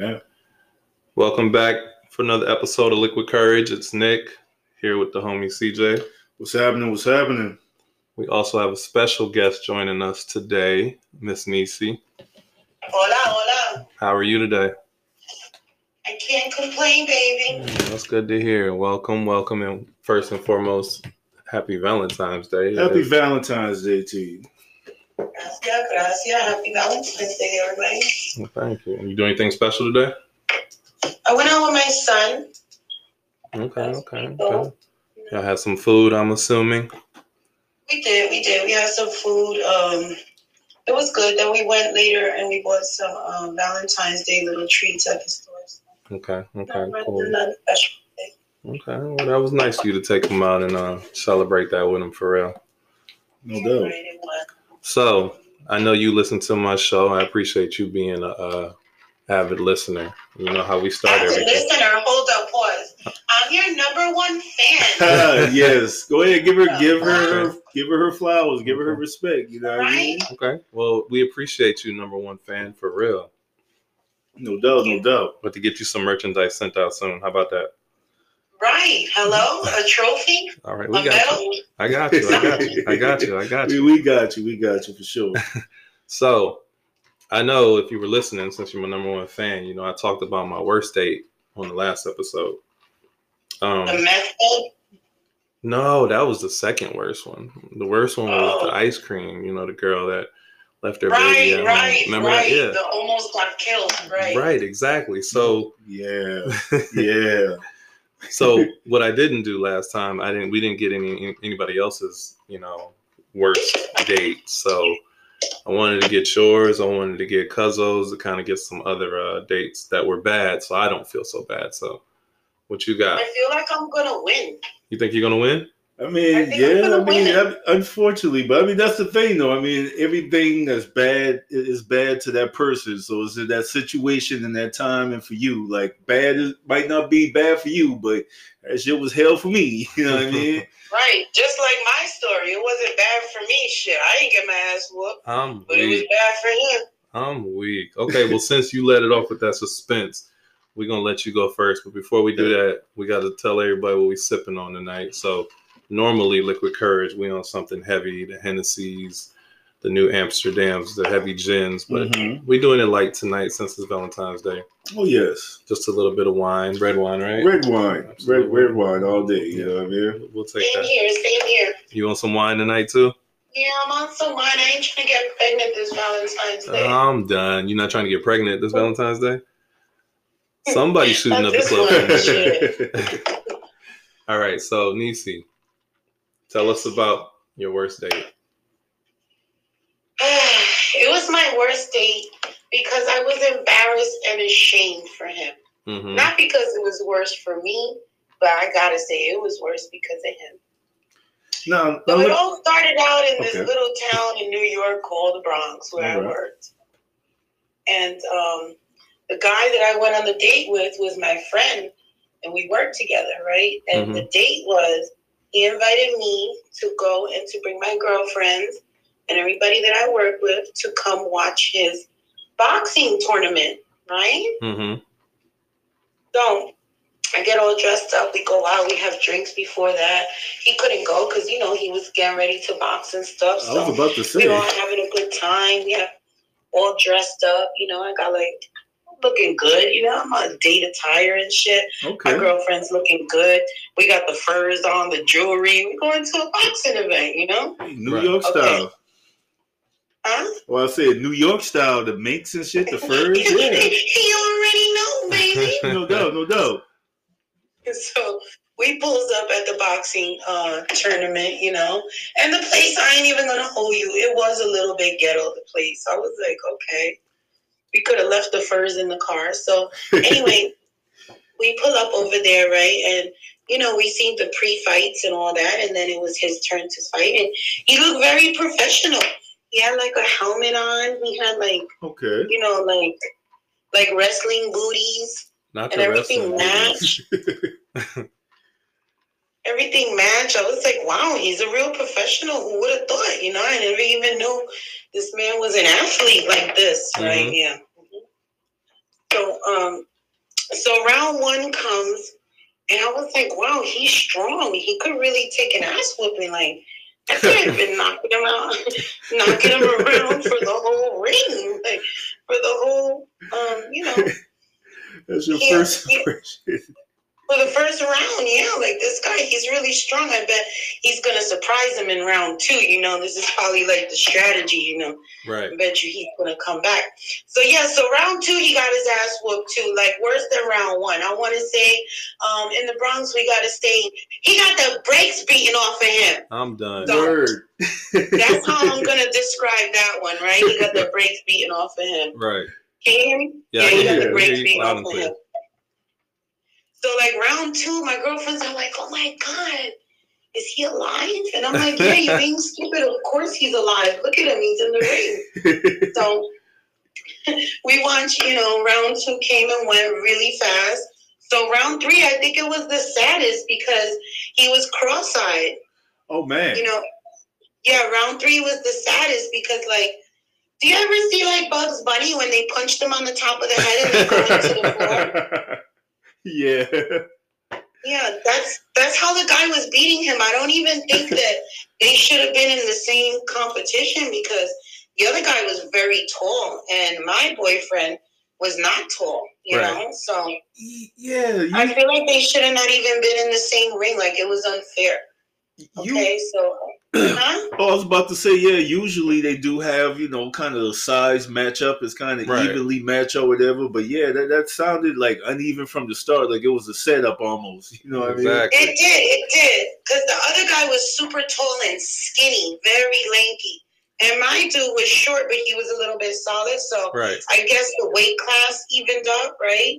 Yeah. Welcome back for another episode of Liquid Courage. It's Nick here with the homie CJ. What's happening? What's happening? We also have a special guest joining us today, Miss Neecee. Hola, hola. How are you today? I can't complain, baby. That's good to hear. Welcome, welcome, and first and foremost, happy Valentine's Day. Happy Valentine's Day to you. Gracias, gracias. Happy Valentine's Day, everybody. Well, thank you. You doing anything special today? I went out with my son. Okay, okay, okay. Y'all had some food, I'm assuming. We did, we did. We had some food. Um, it was good. Then we went later and we bought some um, Valentine's Day little treats at the store. Okay, okay, Not- cool. Okay, well, that was nice of you to take him out and uh, celebrate that with him for real. No doubt. Right, it was. So I know you listen to my show. I appreciate you being a, a avid listener. You know how we start As a everything. listener, hold up, pause. I'm your number one fan. Yes. Go ahead, give her, oh, give her, give her her flowers, give her her respect. You know what I mean? Okay. Well, we appreciate you, number one fan, for real. No doubt, no doubt. But to get you some merchandise sent out soon. How about that? Right. Hello? A trophy? All right, A we got medal? you. I got you. I got you. I got you. I got We, you. we got you. We got you for sure. So I know if you were listening, since you're my number one fan, you know I talked about my worst date on the last episode. Um, A method? No, that was the second worst one. The worst one was the Oh. ice cream. You know, the girl that left her Right, baby at home. right, Remember right. that? Yeah. The almost got killed. Right. Right, exactly. So, Yeah, yeah. So what I didn't do last time, I didn't. We didn't get any anybody else's, you know, worst date. So, I wanted to get yours. I wanted to get Cuzzo's to kind of get some other uh, dates that were bad, so I don't feel so bad. So, what you got? I feel like I'm gonna win. You think you're gonna win? I mean, I yeah. I mean, I- unfortunately, but I mean that's the thing, though. I mean, everything that's bad is bad to that person. So it's in that situation and that time, and for you, like bad is, might not be bad for you, but that shit was hell for me. You know what I mean? Right. Just like my story. It wasn't bad for me. Shit. I didn't get my ass whooped. I'm But it was weak. bad for him. I'm weak. Okay, well, since you let it off with that suspense, we're gonna let you go first. But before we do that, we got to tell everybody what we're sipping on tonight. So normally, Liquid Courage, we on something heavy, the Hennessy's, the new Amsterdams, the heavy gins. But Mhm. we doing it light tonight since it's Valentine's Day. Oh yes, Just a little bit of wine, red wine, right? red wine, red Absolutely. red wine all day. You know what I mean? We'll take that. Same that. here. Same here. You want some wine tonight too? Yeah, I'm on some wine. I ain't trying to get pregnant this Valentine's Day. I'm done. You're not trying to get pregnant this Valentine's Day? Somebody shooting up the This club. All right, so Neecee, tell us about your worst date. it was my worst date because I was embarrassed and ashamed for him. hmm Not because it was worse for me, but I gotta say it was worse because of him. No, So it all started out in this Okay. little town in New York called the Bronx, where I Alright. worked. And um, the guy that I went on the date with was my friend, and we worked together, right? And the date was he invited me to go and to bring my girlfriends and everybody that I work with to come watch his boxing tournament, right? Mm-hmm. So I get all dressed up. We go out. We have drinks before that. He couldn't go because you know he was getting ready to box and stuff. I was So about to say we all say. having a good time. Yeah, all dressed up. You know, I got like looking good. You know, I'm on date attire and shit. My girlfriend's looking good. We got the furs on, the jewelry. We're going to a boxing event. You know, New Right. York Okay. style. huh? Well, I said New York style, the minks and shit, the furs. Yeah. he already know, baby. No doubt, no doubt. So we pulls up at the boxing uh, tournament, you know, and the place I ain't even gonna hold you. It was a little bit ghetto. The place. I was like, okay, we could have left the furs in the car. So anyway, we pull up over there, right, and you know we seen the pre-fights and all that, and then it was his turn to fight, and he looked very professional. He had like a helmet on. He had like okay. you know like like wrestling booties Not and the everything wrestling. matched. everything matched. I was like, wow, he's a real professional. Who would have thought? You know, I never even knew this man was an athlete like this, right? Mhm. Yeah. So um, so round one comes, and I was like, wow, he's strong. He could really take an ass whooping. Like, I could have been knocking him out, knocking him around for the whole ring, like for the whole, um, you know. That's your Yeah, first yeah. impression. For the first round, yeah, like this guy, he's really strong. I bet he's gonna surprise him in round two. You know, this is probably like the strategy. You know, Right. I bet you he's gonna come back. So yeah, so round two, he got his ass whooped too. Like worse than round one. I want to say, um, in the Bronx, we gotta say he got the brakes beaten off of him. I'm done. So- Word. That's how I'm gonna describe that one, right? He got the brakes beaten off of him. Right. Can you hear me? Yeah, I he got the brakes beaten off of him. So like round two, my girlfriends are like, "Oh my god, is he alive?" And I'm like, "Yeah, you're being stupid. Of course he's alive. Look at him. He's in the ring." So we watched, you know, round two came and went really fast. So round three, I think it was the saddest because he was cross-eyed. oh man. You know, yeah, round three was the saddest because, like, do you ever see like Bugs Bunny when they punched him on the top of the head and they go into the floor? yeah. Yeah, that's that's how the guy was beating him. I don't even think that they should have been in the same competition because the other guy was very tall and my boyfriend was not tall. You Right. know, so Yeah. You, I feel like they should have not even been in the same ring. Like it was unfair. you Okay, so huh? Oh, I was about to say, yeah. Usually they do have, you know, kind of a size matchup. It's kind of Right. evenly match or whatever. But yeah, that, that sounded like uneven from the start. Like it was a setup almost. You know what I mean? Exactly. It did, it did. Because the other guy was super tall and skinny, very lanky. And my dude was short, but he was a little bit solid. So Right. I guess the weight class evened up, right?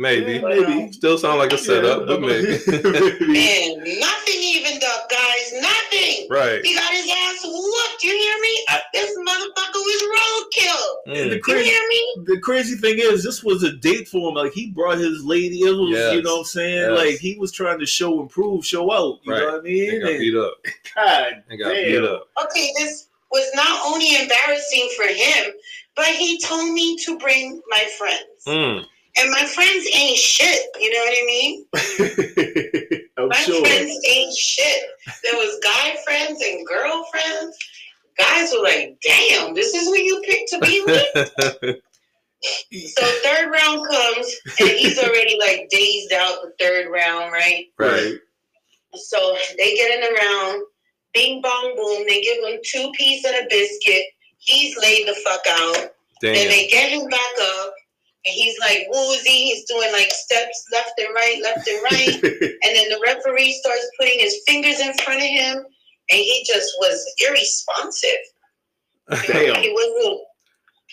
Maybe. Yeah, maybe. Still sound like a setup, Yeah, but maybe. maybe. And nothing evened up, guys. Nothing. right. He got his ass whooped. You hear me? I- this motherfucker was roadkill. And the Mm. You crazy, hear me? the crazy thing is, this was a date for him. Like he brought his lady. It was, Yes. you know, what I'm saying, Yes. like he was trying to show improve, show out. You Right. know what I They mean? got And- beat up. God They got damn. beat up. Okay, this was not only embarrassing for him, but he told me to bring my friends. Mm. And my friends ain't shit. You know what I mean? My sure. friends ain't shit. There was guy friends and girlfriends. Guys were like, damn, this is who you picked to be with? so third round comes and he's already like dazed out the third round, right? right. So they get in the round, bing bong boom, they give him two pieces of a biscuit. He's laid the fuck out. Then they get him back up and he's like woozy, he's doing like steps left and right, left and right. And then the referee starts putting his fingers in front of him, and he just was irresponsive. Damn. He wasn't,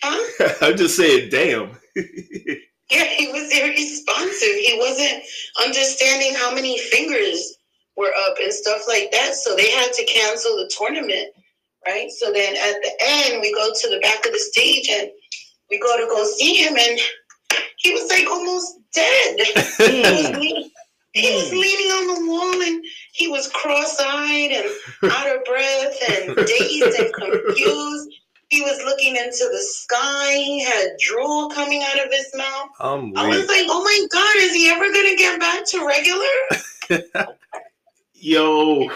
huh? I'm just saying, damn. Yeah, he was irresponsive. He wasn't understanding how many fingers were up and stuff like that. So they had to cancel the tournament, right? So then at the end, we go to the back of the stage and we go to go see him, and he was like almost dead. Mm. He was leaning, he was leaning on the wall and he was cross-eyed and out of breath and dazed and confused. He was looking into the sky. He had drool coming out of his mouth. I'm I was weak. like, oh my God, is he ever going to get back to regular? Yo.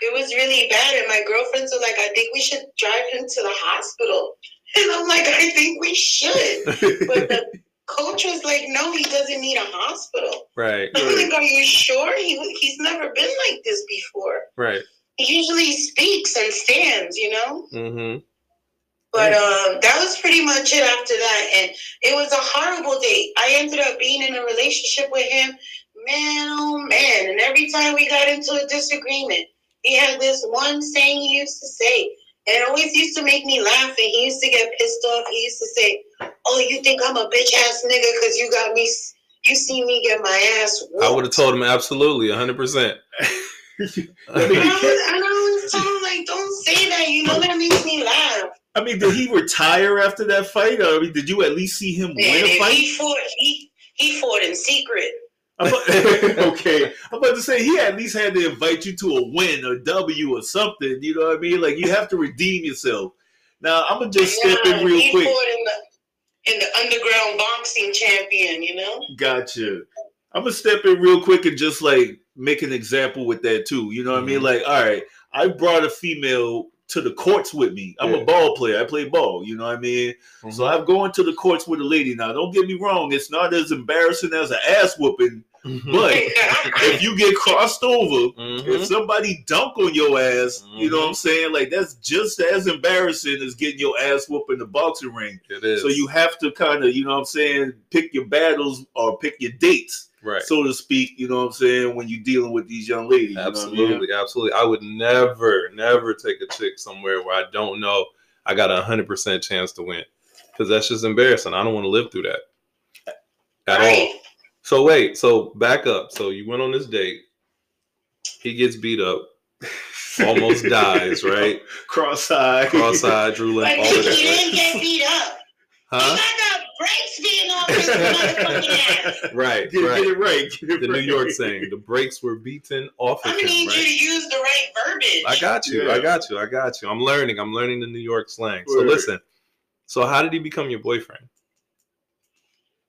It was really bad. And my girlfriends were like, I think we should drive him to the hospital. And I'm like, I think we should. But the coach was like, no, he doesn't need a hospital. right. I'm like, are you sure? He, he's never been like this before. Right. He usually speaks and stands, you know? Mm-hmm. But um, that was pretty much it after that. And it was a horrible date. I ended up being in a relationship with him. Man, oh man. And every time we got into a disagreement, he had this one saying he used to say. And it always used to make me laugh. And he used to get pissed off. He used to say, Oh, you think I'm a bitch ass nigga because you got me, you see me get my ass whooped. I would have told him absolutely, 100%. I mean, And I was, and I was telling him, like, don't say that. You know that makes me laugh. I mean, did he retire after that fight? Or I mean, did you at least see him Man, win a fight? he fought, he, he fought in secret. I'm about- okay, I'm about to say he at least had to invite you to a win, a W, or something. You know what I mean? Like you have to redeem yourself. Now I'm gonna just step Yeah, in real he quick. In the, in the underground boxing champion, you know? Gotcha. I'm gonna step in real quick and just like make an example with that too. You know what I mean? Mhm. Like, all right, I brought a female to the courts with me. I'm Yeah. a ball player. I play ball. You know what I mean? So I'm going to the courts with a lady. Now, don't get me wrong. It's not as embarrassing as an ass whooping. But if you get crossed over, Mhm. if somebody dunk on your ass, you know what I'm saying? Like that's just as embarrassing as getting your ass whooped in the boxing ring. it is. So you have to kind of, you know what I'm saying, pick your battles or pick your dates, right. so to speak, you know what I'm saying, when you're dealing with these young ladies. you know I mean? Absolutely, absolutely. I would never, never take a chick somewhere where I don't know I got a hundred percent chance to win, because that's just embarrassing. I don't want to live through that at all. Right. So wait, so back up. So you went on this date. He gets beat up, almost dies, right? Cross-eyed. Cross-eyed, drooling, But all of Nick, that. he didn't get beat up. Huh? He got the brakes being off his motherfucking ass. Right, Get, right. get it right. Get it The New. York saying, the brakes were beaten off of I'm him. gonna need right? you to use the right verbiage. I got you. I got you. I got you. I'm learning. I'm learning the New York slang. So listen. So how did he become your boyfriend?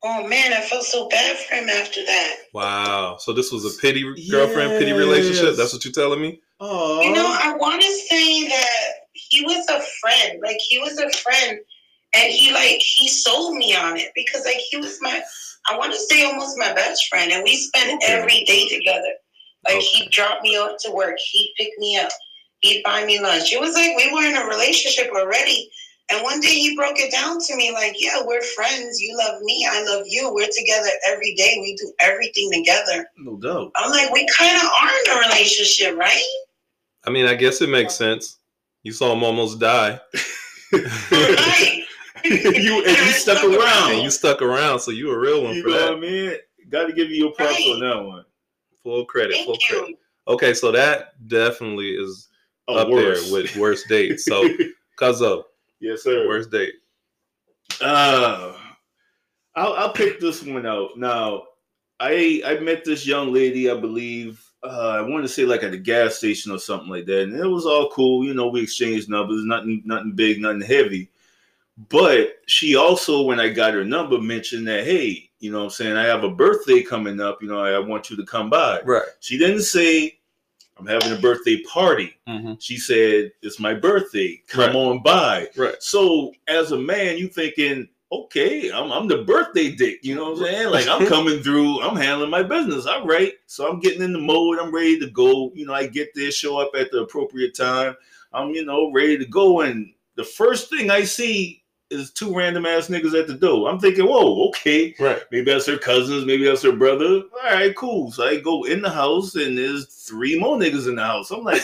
Oh man, I felt so bad for him after that. Wow. So this was a pity girlfriend, pity relationship. That's what you're telling me? Oh. You know, I want to say that he was a friend. Like he was a friend, and he like he sold me on it because like he was my. I want to say almost my best friend, and we spent Okay. every day together. Like Okay. he dropped me off to work, he'd pick me up, he'd buy me lunch. It was like we were in a relationship already. And one day he broke it down to me like, yeah, we're friends. You love me, I love you. We're together every day. We do everything together. no doubt. I'm like, we kind of are in a relationship, right? I mean, I guess it makes sense. You saw him almost die. Right. you and you stuck around. and you stuck around, so you a real one You for know that. what I mean? Got to give you your props Right. on that one. Full credit, full Thank credit. Okay, so that definitely is Oh, up worse. there with worst dates. So cuz of yes, sir. worst date. Uh, I'll, I'll pick this one out. Now, I I met this young lady, I believe. Uh, I want to say like at a gas station or something like that, and it was all cool. You know, we exchanged numbers, nothing, nothing big, nothing heavy. But she also, when I got her number, mentioned that hey, you know, what I'm saying I have a birthday coming up. You know, I, I want you to come by. Right. She didn't say I'm having a birthday party. Mm-hmm. She said it's my birthday. Come Right. on by. Right. So as a man, you thinking, okay, I'm, I'm the birthday dick. You know what I'm saying? Like I'm coming through, I'm handling my business. All right. So I'm getting in the mode. I'm ready to go. You know, I get there, show up at the appropriate time. I'm, you know, ready to go. And the first thing I see is two random ass niggas at the door. I'm thinking, whoa, okay. Right. Maybe that's her cousins, maybe that's her brother. All right, cool. So I go in the house and there's three more niggas in the house. I'm like,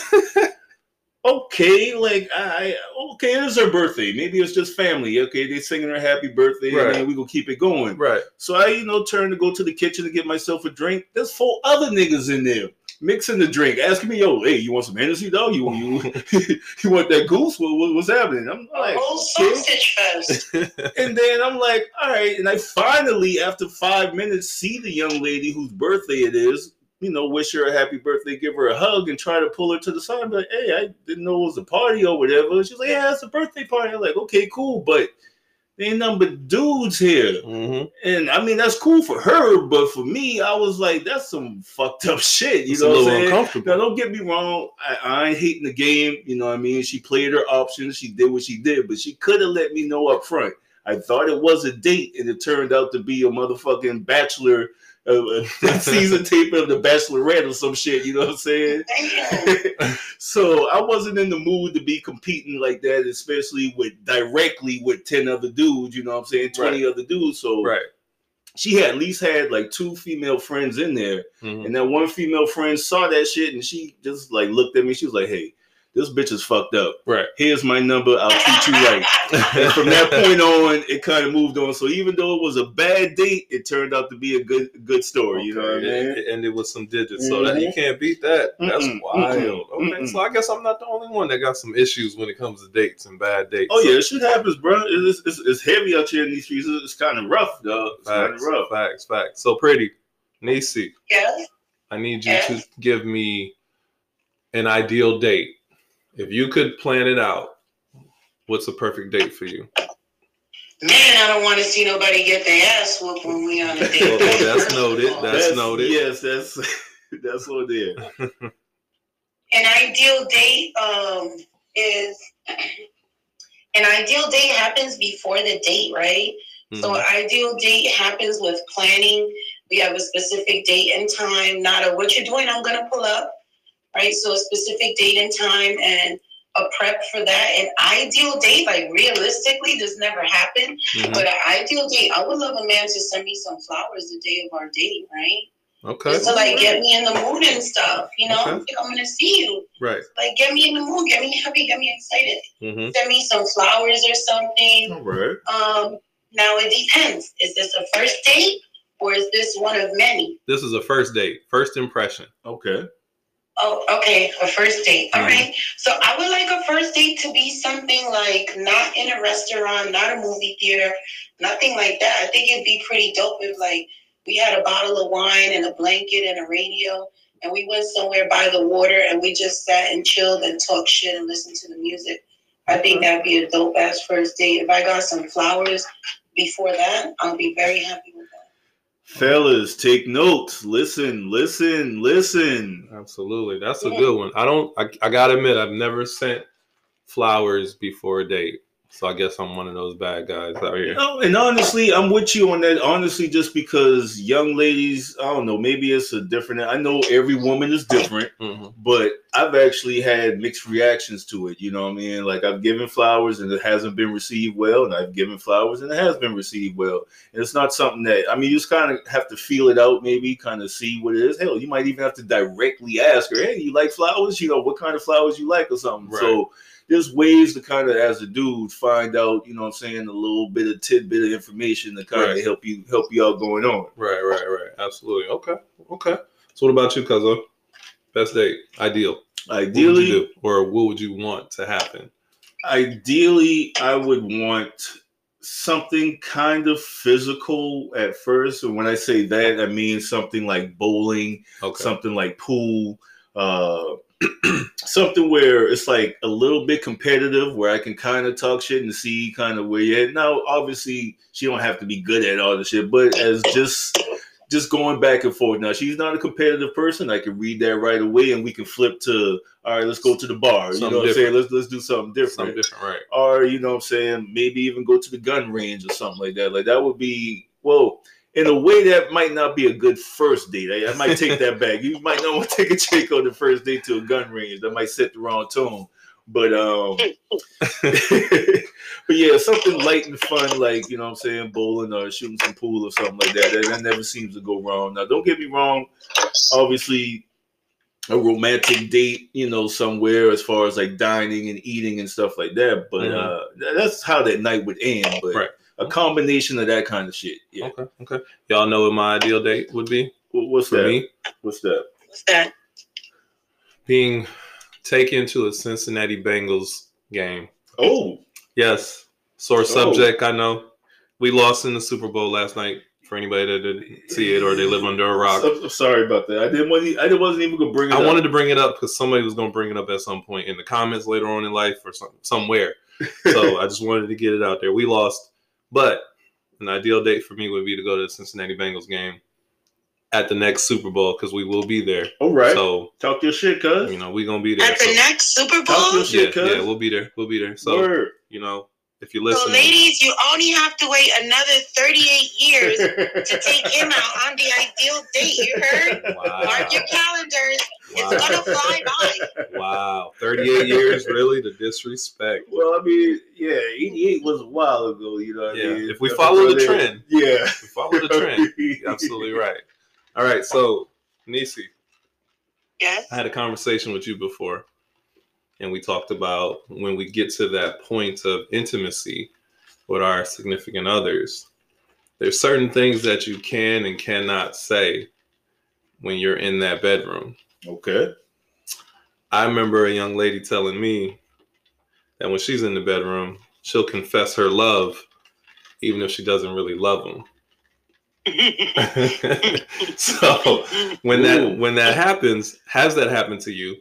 okay, like I okay, it is her birthday. Maybe it's just family. Okay, they singing her happy birthday, Right. and then we gonna keep it going. Right. So I, you know, turn to go to the kitchen to get myself a drink. There's four other niggas in there mixing the drink, asking me, "Yo, hey, you want some Hennessy, dog? You you, you want that goose? What, what- what's happening?" I'm oh, like, oh, whole sausage fest. and then I'm like, all right. And I finally, after five minutes, see the young lady whose birthday it is. You know, wish her a happy birthday, give her a hug, and try to pull her to the side. Be like, hey, I didn't know it was a party or whatever. She's like, yeah, it's a birthday party. I'm like, okay, cool, but there ain't nothing but dudes here. mm-hmm. And I mean, that's cool for her, but for me, I was like, that's some fucked up shit. You It's know what I'm saying? uncomfortable. Now, don't get me wrong. I, I ain't hating the game. You know what I mean? She played her options. She did what she did, but she could have let me know up front. I thought it was a date, and it turned out to be a motherfucking bachelor, a season tape of the Bachelorette or some shit. You know what I'm saying? So I wasn't in the mood to be competing like that, especially with directly with ten other dudes. You know what I'm saying? Twenty other dudes. So Right. she had at least had like two female friends in there. Mhm. And that one female friend saw that shit and she just like looked at me. She was like, hey, this bitch is fucked up. Right. Here's my number. I'll treat you right. And from that point on, it kind of moved on. So even though it was a bad date, it turned out to be a good good story. You know what I Okay, mean? it, it ended with some digits, so that you Mhm. can't beat that. That's Mm-mm, wild. mm-mm, okay, mm-mm. so I guess I'm not the only one that got some issues when it comes to dates and bad dates. Oh So, yeah, shit happens, bro. It's, it's, it's heavy out here in these streets. It's kind of rough, dog. It's kind of rough. facts, facts. So pretty, Neecee, yeah. I need you Yeah. to give me an ideal date. If you could plan it out, what's the perfect date for you? Man, I don't want to see nobody get their ass whooped when we on a date. Well, well, that's noted. That's noted. Yes, that's that's what it is. an ideal date um, is an ideal date happens before the date, right? So Mhm. an ideal date happens with planning. We have a specific date and time. Not a what you're doing. I'm gonna pull up, right? So a specific date and time and a prep for that. An ideal date, like realistically, does never happen. Mhm. But an ideal date, I would love a man to send me some flowers the day of our date, right? Okay. Just to like get me in the mood and stuff. You know, Okay. I'm gonna see you. Right. Like get me in the mood, get me happy, get me excited. Mm-hmm. Send me some flowers or something. All right. Um, now it depends. Is this a first date or is this one of many? This is a first date, first impression. Okay. Oh, okay, a first date. All Mhm. right. So I would like a first date to be something like not in a restaurant, not a movie theater, nothing like that. I think it'd be pretty dope if like we had a bottle of wine and a blanket and a radio and we went somewhere by the water and we just sat and chilled and talked shit and listened to the music. I think that'd be a dope ass first date. If I got some flowers before that, I'll be very happy with that. Fellas, take notes. Listen, listen, listen. Absolutely. That's a good one. I don't, I, I gotta admit, I've never sent flowers before a date. So I guess I'm one of those bad guys out here. No, and honestly, I'm with you on that. Honestly, just because young ladies, I don't know, maybe it's a different. I know every woman is different, hmm but I've actually had mixed reactions to it. You know what I mean? Like I've given flowers and it hasn't been received well, and I've given flowers and it has been received well. And it's not something that I mean, you just kind of have to feel it out, maybe kind of see what it is. Hell, you might even have to directly ask her, "Hey, you like flowers? You know, what kind of flowers you like, or something." Right. So there's ways to kind of, as a dude, find out. You know, what I'm saying a little bit of tidbit of information to kind of help you help you out going on. Right, right, right. Absolutely. Okay. Okay. So what about you, cousin? Best date, ideal. What would Ideally, you do? Or what would you want to happen? ideally i would want something kind of physical at first and when i say that i mean something like bowling Okay. something like pool uh something where it's like a little bit competitive where i can kind of talk shit and see kind of where you're at now obviously she don't have to be good at all the shit but as just just going back and forth. Now she's not a competitive person. I can read that right away and we can flip to all right let's go to the bar. You know what i'm saying? let's let's do something different. Something different, right? or you know what I'm saying, maybe even go to the gun range or something like that. Like that would be well, in a way that might not be a good first date. I, I might take that back. You might not want to take a chick on the first date to a gun range. That might set the wrong tone. But um but yeah, something light and fun, like you know what I'm saying, bowling or shooting some pool or something like that. That, that never seems to go wrong. Now don't get me wrong, obviously a romantic date, you know, somewhere as far as like dining and eating and stuff like that. But Mhm. uh that's how that night would end. But Right. A combination of that kind of shit. Yeah. Okay. Okay. Y'all know what my ideal date would be What's for that? me? What's that? What's that? Being taken to a Cincinnati Bengals game. Oh, Yes. Sore Oh. subject, I know. We lost in the Super Bowl last night for anybody that didn't see it or they live under a rock. I'm, I'm sorry about that. I didn't want. to- I wasn't even gonna bring it. Up. I up. wanted to bring it up because somebody was going to bring it up at some point in the comments later on in life or some, somewhere. So I just wanted to get it out there. We lost, but an ideal date for me would be to go to the Cincinnati Bengals game at the next Super Bowl because we will be there. All right. So Talk your shit, cuz. you know we're gonna be there. At the next Super Talk your Bowl? shit, yeah, cuz. yeah, we'll be there. We'll be there. So Word. you know if you're So, ladies, you only have to wait another 38 years to take him out on the ideal date. You heard? wow, Mark your calendars. wow, It's gonna fly by. wow, 38 years, really the disrespect. Well, I mean, yeah, 88 was a while ago, you know what Yeah, I mean? if we follow the That's uh, trend. Yeah. We follow the trend. You're absolutely right. All right, so Neecee, Yes. I had a conversation with you before, and we talked about when we get to that point of intimacy with our significant others. There's certain things that you can and cannot say when you're in that bedroom. Okay. I remember a young lady telling me that when she's in the bedroom, she'll confess her love, even if she doesn't really love him. so when that when that happens, has that happened to you?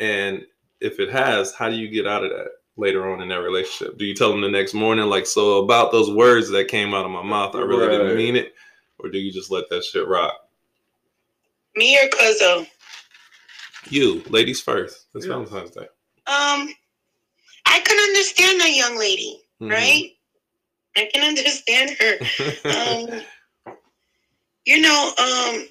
And if it has, how do you get out of that? later on in that relationship? Do you tell them the next morning, like, so about those words that came out of my mouth, I really Right. didn't mean it, or do you just let that shit rock? Me or Cuzzo? You, ladies first. It's Yeah. Valentine's Day. Um, I can understand that young lady, Mhm. right? I can understand her. Um, you know, um,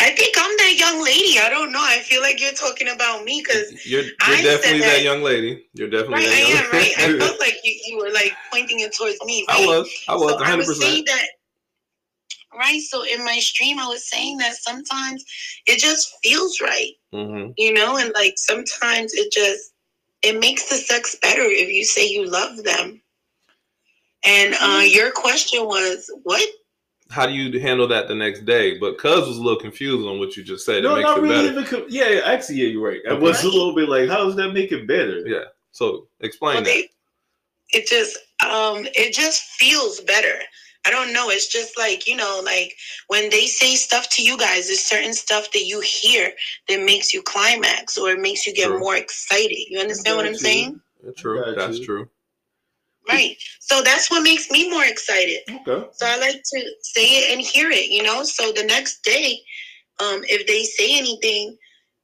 I think I'm that young lady. I don't know. I feel like you're talking about me because you're you're I definitely that, that- young lady. You're definitely right, I that young am right. I felt like you, you were like pointing it towards me. Right? I was. I was so 100. I was saying that. Right. So in my stream, I was saying that sometimes it just feels right, hmm you know, and like sometimes it just it makes the sex better if you say you love them. And uh, your question was what? How do you handle that the next day? But Cuz was a little confused on what you just said. No, it makes not it really. Even co- yeah, actually, yeah, you're right. I Okay. was a little bit like, how does that make it better? Yeah. So explain Well, that. they, it just um it just feels better. I don't know. It's just like you know, like when they say stuff to you guys, there's certain stuff that you hear that makes you climax or it makes you get True. more excited. You understand what I'm you. saying? Yeah, true. That's you. true. Right. So that's what makes me more excited. Okay. So I like to say it and hear it, you know. So the next day, um, if they say anything,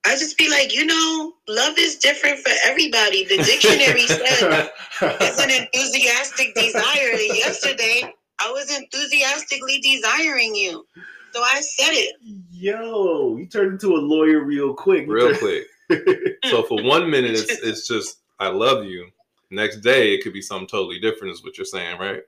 I just be like, you know, love is different for everybody. The dictionary said it's an enthusiastic desire. Yesterday, I was enthusiastically desiring you. So I said it. Yo, you turned into a lawyer real quick. Real quick. So for one minute, it's it's just I love you. Next day, it could be something totally different. Is what you're saying, right?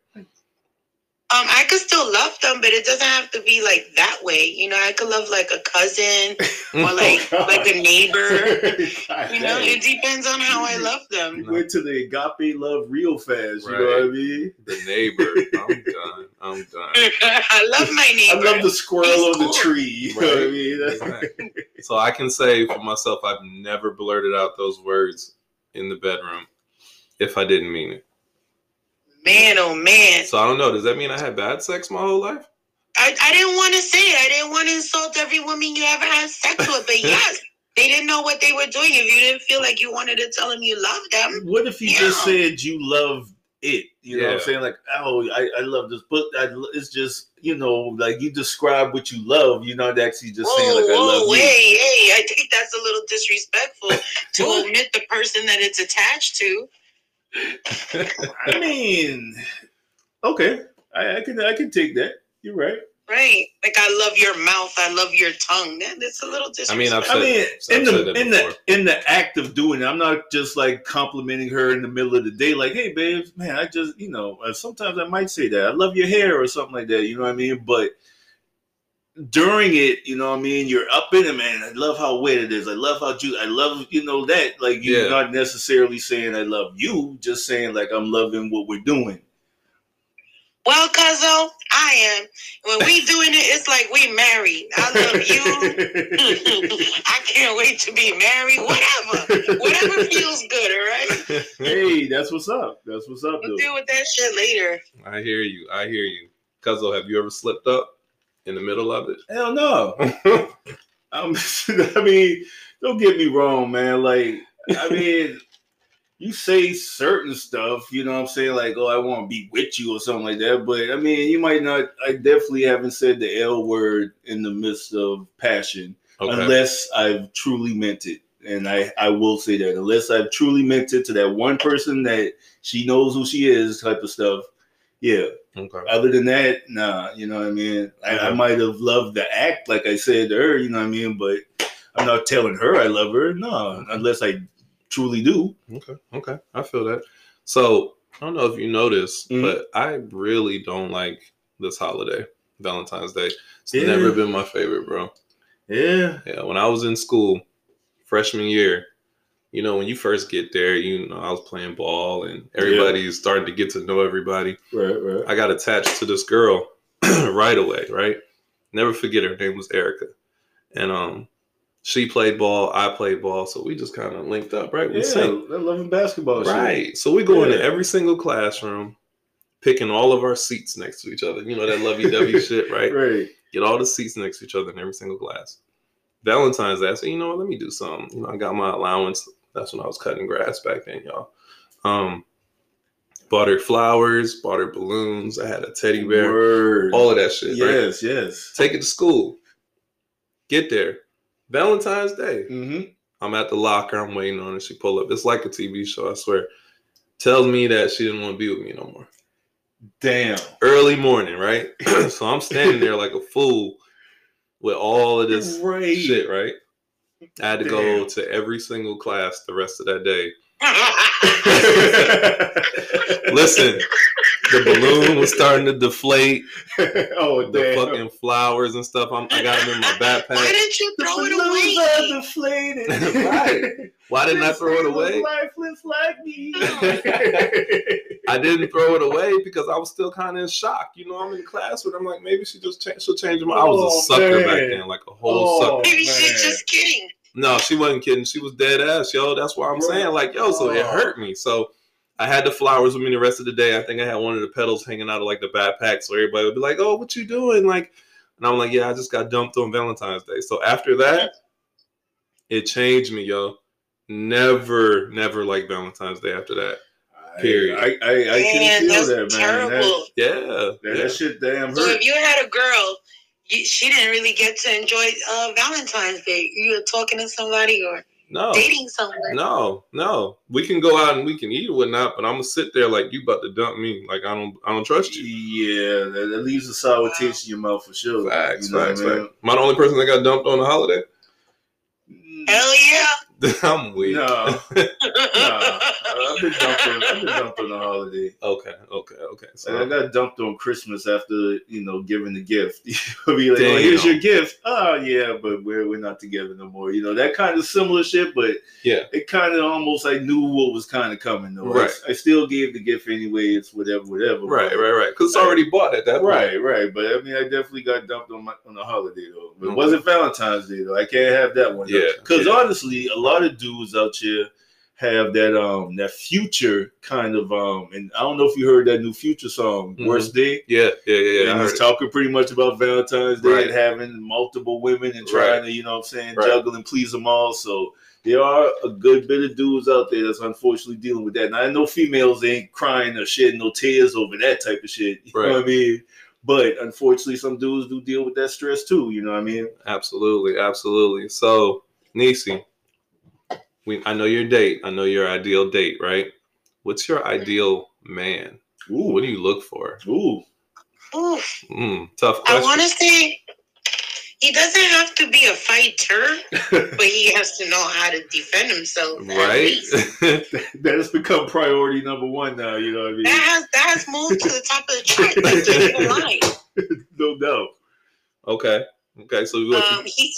Um, I could still love them, but it doesn't have to be like that way. You know, I could love like a cousin or like Oh, like a neighbor. God You know, it depends on how I love them. You went to the agape love real fast. You know what I mean? the neighbor. I'm done. I'm done. I love my neighbor. I love the squirrel He's on the cool. tree. You know what I mean? That's- Exactly. So I can say for myself, I've never blurted out those words in the bedroom if I didn't mean it. man, oh man. So I don't know. Does that mean I had bad sex my whole life? I, I didn't want to say it. I didn't want to insult every woman you ever had sex with, but yes, they didn't know what they were doing. If you didn't feel like you wanted to tell them you loved them, What if you just said you love it? You know what I'm saying? Like, oh, I, I love this book. I, it's just, you know, like you describe what you love. You're not actually just saying, whoa, like, I whoa, love hey, you. hey, I think that's a little disrespectful to omit the person that it's attached to. I mean, okay. I, I can I can take that. You're right. Right. Like I love your mouth, I love your tongue. That, that's a little disrespectful. I mean, I've said, I mean, I've in the in before. the in the act of doing it, I'm not just like complimenting her in the middle of the day, like, "Hey, babe, man, I just, you know." uh, Sometimes I might say that I love your hair or something like that. You know what I mean? But during it, you know what I mean. You're up in it, man. I love how wet it is. I love how ju- I love, you know, that. Like you're Yeah. not necessarily saying I love you, just saying like I'm loving what we're doing. well, Cuzzo, I am. When we doing it, it's like we married. I love you. I can't wait to be married. Whatever. Whatever feels good, all right? hey, that's what's up. That's what's up, We'll though. deal with that shit later. I hear you. I hear you. Cuzzo, have you ever slipped up in the middle of it? Hell no. I'm, I mean, don't get me wrong, man. Like, I mean, you say certain stuff, you know what I'm saying? Like, oh, I want to be with you or something like that. But I mean, you might not, I definitely haven't said the L word in the midst of passion Okay. unless I've truly meant it. And I, I will say that unless I've truly meant it to that one person that she knows who she is, type of stuff. Yeah. Okay. Other than that, nah, you know what I mean? I, I Mhm. might have loved the act, like I said to her, you know what I mean? But I'm not telling her I love her, no, unless I truly do. Okay. Okay. I feel that. So I don't know if you noticed, Mhm. but I really don't like this holiday, Valentine's Day. It's Yeah. never been my favorite, bro. Yeah. Yeah. When I was in school, freshman year, you know, when you first get there, you know, I was playing ball and everybody's starting to get to know everybody. Right, right. I got attached to this girl right away, right? Never forget her name was Erica. And um she played ball, I played ball, so we just kind of linked up, right? We yeah, that loving basketball shit. Right. So we go into every single classroom, picking all of our seats next to each other. You know that lovey dovey shit, right? Right. Get all the seats next to each other in every single class. Valentine's Day, I said, you know what, let me do something. You know, I got my allowance. That's when I was cutting grass back then, y'all. Um, bought her flowers, bought her balloons. I had a teddy bear, Word. all of that shit. right? Yes, yes. Take it to school. Get there. Valentine's Day. Mm-hmm. I'm at the locker. I'm waiting on her. She pull up. It's like a TV show. I swear. Tells me that she didn't want to be with me no more. Damn. Early morning, right? so I'm standing there like a fool with all of this right. shit, right? I had to go Damn. to every single class the rest of that day. Listen, the balloon was starting to deflate. oh, The damn. fucking flowers and stuff. I'm, I got them in my backpack. Why didn't you The throw it balloons are away? deflated. Right. Why didn't I throw it away? Lifeless like me. I didn't throw it away because I was still kind of in shock. You know, I'm in class with. I'm like, maybe she just changed. She'll change her mind. I was Oh, a sucker back then, like a whole Oh, sucker. Maybe she's just kidding. No, she wasn't kidding. She was dead ass, yo. That's why I'm saying, like, yo. So it hurt me. So I had the flowers with me the rest of the day. I think I had one of the petals hanging out of like the backpack, so everybody would be like, "Oh, what you doing?" Like, and I'm like, "Yeah, I just got dumped on Valentine's Day." So after that, it changed me, yo. Never, never like Valentine's Day after that. Period. I, I, I can Man, feel that's that, man. terrible. Yeah, That, that, yeah. that shit damn hurt. So if you had a girl, you, she didn't really get to enjoy uh, Valentine's Day. You were talking to somebody or no, dating someone. no, no. We can go out and we can eat or whatnot, but I'm gonna sit there like you about to dump me. Like I don't, I don't trust you. Yeah, that, that leaves a sour taste in your mouth for sure. Facts, You know facts, I mean? facts. Am I the only person that got dumped on the holiday? Hell yeah. I'm weak. No, no. I've been dumped on. I've been dumped on the holiday. Okay, okay, okay. So Like, I got dumped on Christmas after you know giving the gift. You'll be like, "Oh, here's your gift." Oh yeah, but we're we're not together no more. You know that kind of similar shit, but yeah, it kind of almost I knew what was kind of coming though. I- Right. I, still gave the gift anyway. It's whatever, whatever. right, right, right. Because it's already bought at that point. Right, right. But I mean, I definitely got dumped on my on the holiday though. But Okay. it wasn't Valentine's Day though. I can't have that one. Yeah, Because yeah. honestly, a lot of dudes out here have that um that future kind of um and I don't know if you heard that new future song, Mhm. Worst Day. Yeah, yeah, yeah. and he's it. talking pretty much about Valentine's Day Right. and having multiple women and trying Right. to, you know what I'm saying, Right. juggle and please them all. So there are a good bit of dudes out there that's unfortunately dealing with that. And I know females ain't crying or shedding no tears over that type of shit. You know what I mean? But unfortunately, some dudes do deal with that stress too. You know what I mean? Absolutely, absolutely. So, Neecee, we I know your date. I know your ideal date, right? What's your ideal man? Ooh, What do you look for? ooh. Oof. Mm, tough I want to say he doesn't have to be a fighter, but he has to know how to defend himself. right? that has become priority number one now. You know what I mean? That has that has moved to the top of the chart. Let's get in line. no doubt. okay. Okay. So Um, he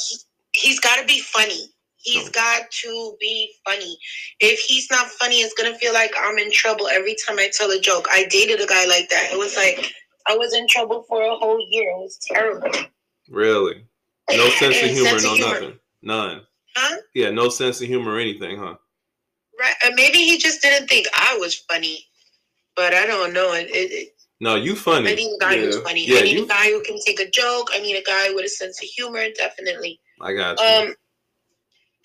he's got to be funny. He's got to be funny. If he's not funny, it's gonna feel like I'm in trouble every time I tell a joke. I dated a guy like that. It was like I was in trouble for a whole year. It was terrible. really no sense of humor, sense no of humor. nothing, none. Huh? Yeah, no sense of humor or anything, huh? Right? And maybe he just didn't think I was funny. But I don't know. It, it, it, No, you I funny. need a guy who's Yeah. funny. Yeah, I need you- a guy who can take a joke. I need a guy with a sense of humor. Definitely. I got you. Um,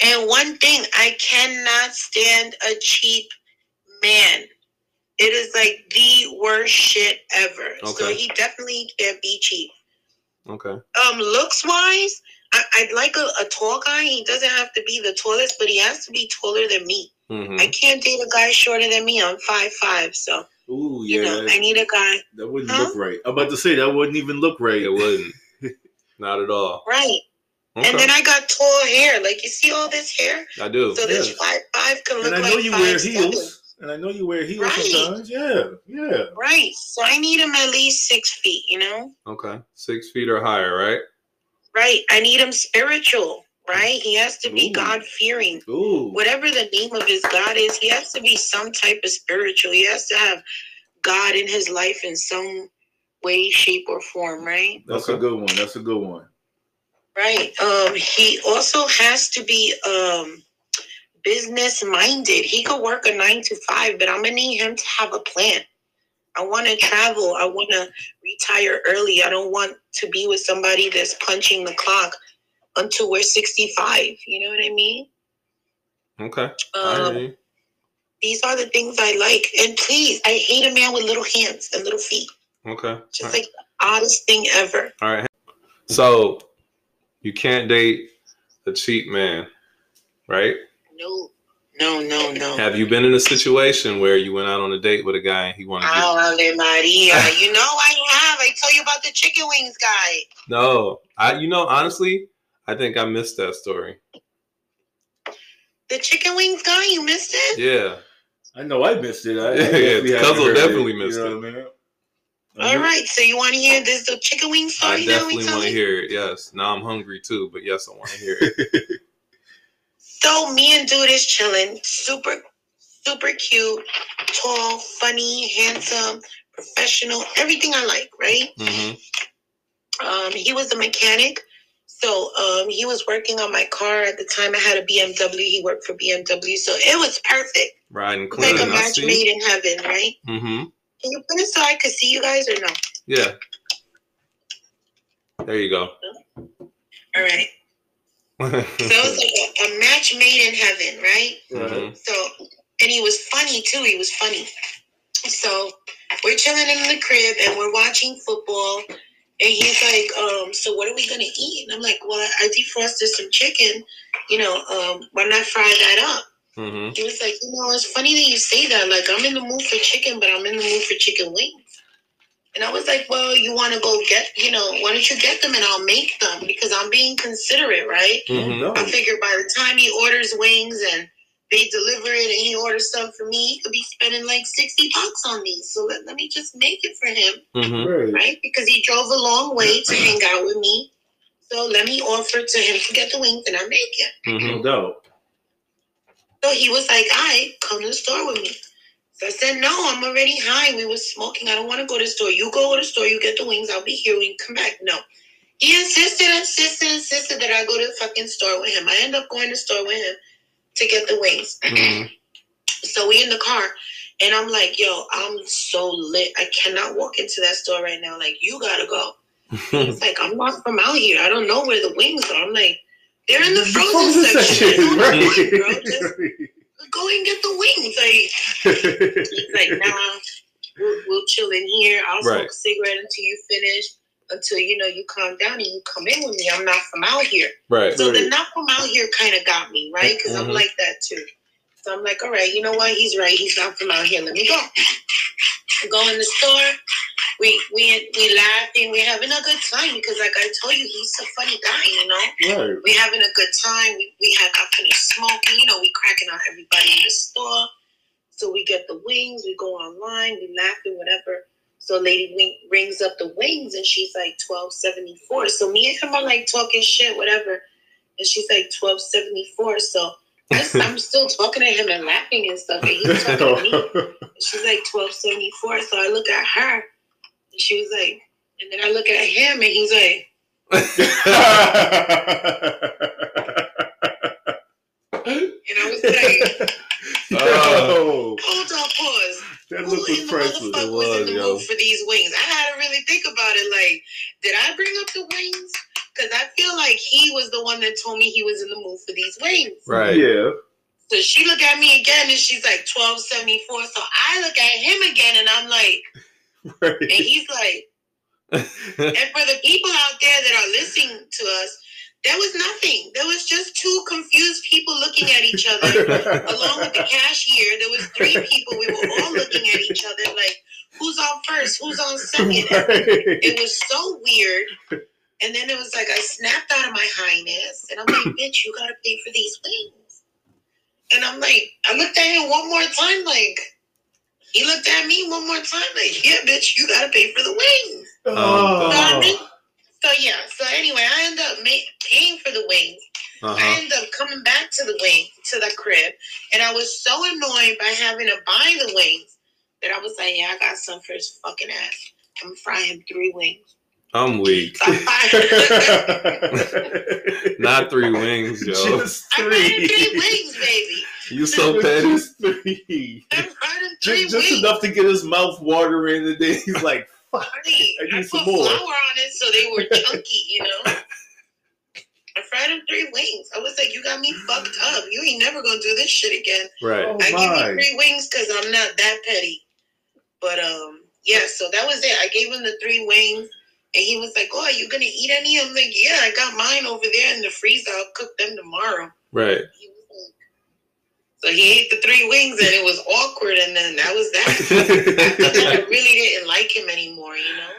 and one thing, I cannot stand a cheap man. It is like the worst shit ever. So he definitely can't be cheap. okay. Um, looks wise, I, I'd like a, a tall guy. He doesn't have to be the tallest, but he has to be taller than me. hmm I can't date a guy shorter than me. I'm five five, so Ooh, you yeah. know I need a guy that wouldn't Huh? look right. I'm about to say that wouldn't even look right. It wouldn't. Not at all. right. Okay. And then I got tall hair. Like you see all this hair. I do. So this Yes. five five can look like. and I like know you five wear seven. heels. And I know you wear heels Right. sometimes. Yeah, yeah. Right. So I need him at least six feet, you know? Okay. Six feet or higher, right? Right. I need him spiritual, right? He has to be God fearing. Ooh. Whatever the name of his God is, he has to be some type of spiritual. He has to have God in his life in some way, shape, or form, right? That's a good one. That's a good one. Right. Um, he also has to be um business minded. He could work a nine to five, but I'm gonna need him to have a plan. I want to travel. I want to retire early. I don't want to be with somebody that's punching the clock until we're 65. You know what I mean? Okay. Um. These are the things I like. And please, I hate a man with little hands and little feet. Okay. Just like the oddest thing ever. All right. So you can't date a cheap man, right? No, no, no, no. Have you been in a situation where you went out on a date with a guy and he wanted to? Oh, Ave Maria. You know I have. I told you about the chicken wings guy. No, I. You know, honestly, I think I missed that story. The chicken wings guy, you missed it? Yeah. I know I missed it. I, I Yeah, definitely yeah, Cuzzo definitely it, missed you know it. what I mean? All right, so you want to hear this the chicken wing I story now? definitely We want to hear it. Yes. Now I'm hungry too, but yes, I want to hear it. So me and dude is chilling, super, super cute, tall, funny, handsome, professional, everything I like, right? hmm Um, he was a mechanic, so um, he was working on my car at the time. I had a BMW. He worked for BMW, so it was perfect. Riding It was like clean. a I match made in heaven, right? hmm Can you put it so I could see you guys or no? Yeah. There you go. All right. So it was like a, a match made in heaven, right? Mhm. So, and he was funny too. He was funny. So we're chilling in the crib and we're watching football. And he's like, um, so what are we gonna eat? And I'm like, well, I defrosted some chicken. You know, um, why not fry that up? Mhm. He was like, you know, it's funny that you say that. Like, I'm in the mood for chicken, but I'm in the mood for chicken wings. And I was like, well, you want to go get, you know, why don't you get them and I'll make them because I'm being considerate, right? Mhm. I figure by the time he orders wings and they deliver it and he orders some for me, he could be spending like 60 bucks on these. So let, let me just make it for him, Mhm. Right. right? Because he drove a long way to hang out with me. So let me offer to him to get the wings and I make it. No Mhm. So he was like, all right, come to the store with me. So I said, no, I'm already high. We were smoking. I don't want to go to the store. You go to the store, you get the wings. I'll be here when you come back. No. He insisted, insisted, insisted that I go to the fucking store with him. I end up going to the store with him to get the wings. Mhm. So we in the car, and I'm like, yo, I'm so lit. I cannot walk into that store right now. Like, you gotta go. He's like, I'm not from out here. I don't know where the wings are. I'm like, they're in the frozen section. There's no point, bro. Just go and get the wings. Like, he's like, nah, we'll, we'll chill in here. I'll smoke Right. a cigarette until you finish. Until you know you calm down and you come in with me. I'm not from out here. Right. So the Right. not from out here kind of got me, right? Because I'm Mhm. like that too. So I'm like, all right, you know what? He's right. He's not from out here. Let me go. Go in the store. We we we laughing. We're having a good time because, like I told you, he's a funny guy. You know, Right. we having a good time. We we had got finished smoking. You know, we cracking on everybody in the store. So we get the wings. We go online. We laughing, whatever. So lady wing, rings up the wings and she's like twelve seventy four. So me and him are like talking shit, whatever. And she's like twelve seventy four. So I'm still talking to him and laughing and stuff. And he's talking to me. And she's like twelve seventy four. So I look at her and she was like, and then I look at him and he's like, and I was like, Yo, oh. hold on, pause. that Who look was in the priceless. motherfucker It was, in the yo. mood for these wings? I had to really think about it. Like, did I bring up the wings? Because I feel like he was the one that told me he was in the mood for these wings. Right. Yeah. So she looked at me again and she's like twelve seventy four. So I look at him again and I'm like, Right. and he's like, and for the people out there that are listening to us, there was nothing. There was just two confused people looking at each other. Along with the cashier, there was three people. We were all looking at each other like, who's on first? Who's on second? It was so weird. And then it was like I snapped out of my highness, and I'm like, "Bitch, you gotta pay for these wings." And I'm like, I looked at him one more time, like he looked at me one more time, like, "Yeah, bitch, you gotta pay for the wings." Oh. You know what I mean? So yeah. So anyway, I end up ma- paying for the wings. I Uh-huh. ended up coming back to the wing to the crib, and I was so annoyed by having to buy the wings that I was like, "Yeah, I got some for his fucking ass. I'm frying three wings." I'm weak. So Not three wings, yo. Just I fired three three. wings, baby. You so petty. Just three. I'm frying three Just, just enough to get his mouth watering, and then he's like, "Fuck." Honey, I I, need put some more. flour on it so they were chunky, you know. I fried him three wings. I was like, you got me fucked up. You ain't never gonna do this shit again. Right. Oh I give my. you three wings because I'm not that petty. But um, yeah. So that was it. I gave him the three wings, and he was like, "Oh, are you gonna eat any?" I'm like, "Yeah, I got mine over there in the freezer. I'll cook them tomorrow." Right. He was like, so he ate the three wings, and it was awkward, and then that was that. After I really didn't like him anymore. You know.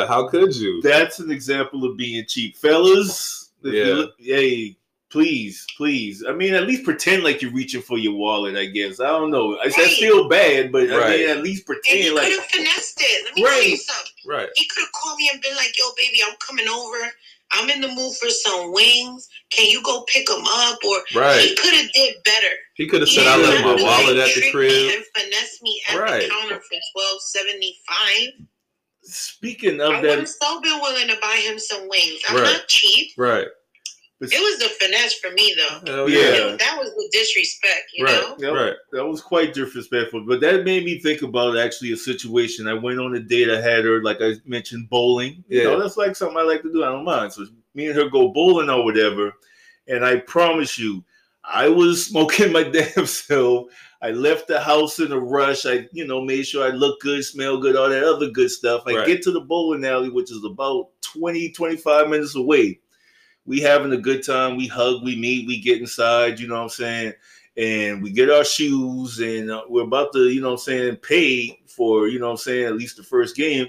yeah. How could you? That's an example of being cheap, fellas. Yeah. look- hey, please, please. I mean, at least pretend like you're reaching for your wallet. I guess I don't know. I Right. that's still bad, but I mean, at least pretend And he pretend like could have finessed it. Let me tell you Right. something. Right. He could have called me and been like, "Yo, baby, I'm coming over. I'm in the mood for some wings. Can you go pick them up?" Or right. he could have did better. He could have said, "I left my wallet like, at the crib." and finesse me at Right. the counter for twelve seventy five. speaking I of would have that. still been willing to buy him some wings. I'm Right. not cheap. Right. But- It was the finesse for me though. Hell Yeah. yeah. That was the disrespect, you Right. know. That, Right. that was quite disrespectful, but that made me think about actually a situation. I went on a date. I had her, like I mentioned, bowling. You Yeah. know, that's like something I like to do. I don't mind. So me and her go bowling or whatever. And I promise you, I was smoking my damn self. I left the house in a rush. I, you know, made sure I look good, smell good, all that other good stuff. I Right. get to the bowling alley, which is about 20, 25 minutes away. We having a good time. We hug, we meet, we get inside, you know what I'm saying? And we get our shoes and uh, we're about to, you know what I'm saying, pay for, you know what I'm saying, at least the first game.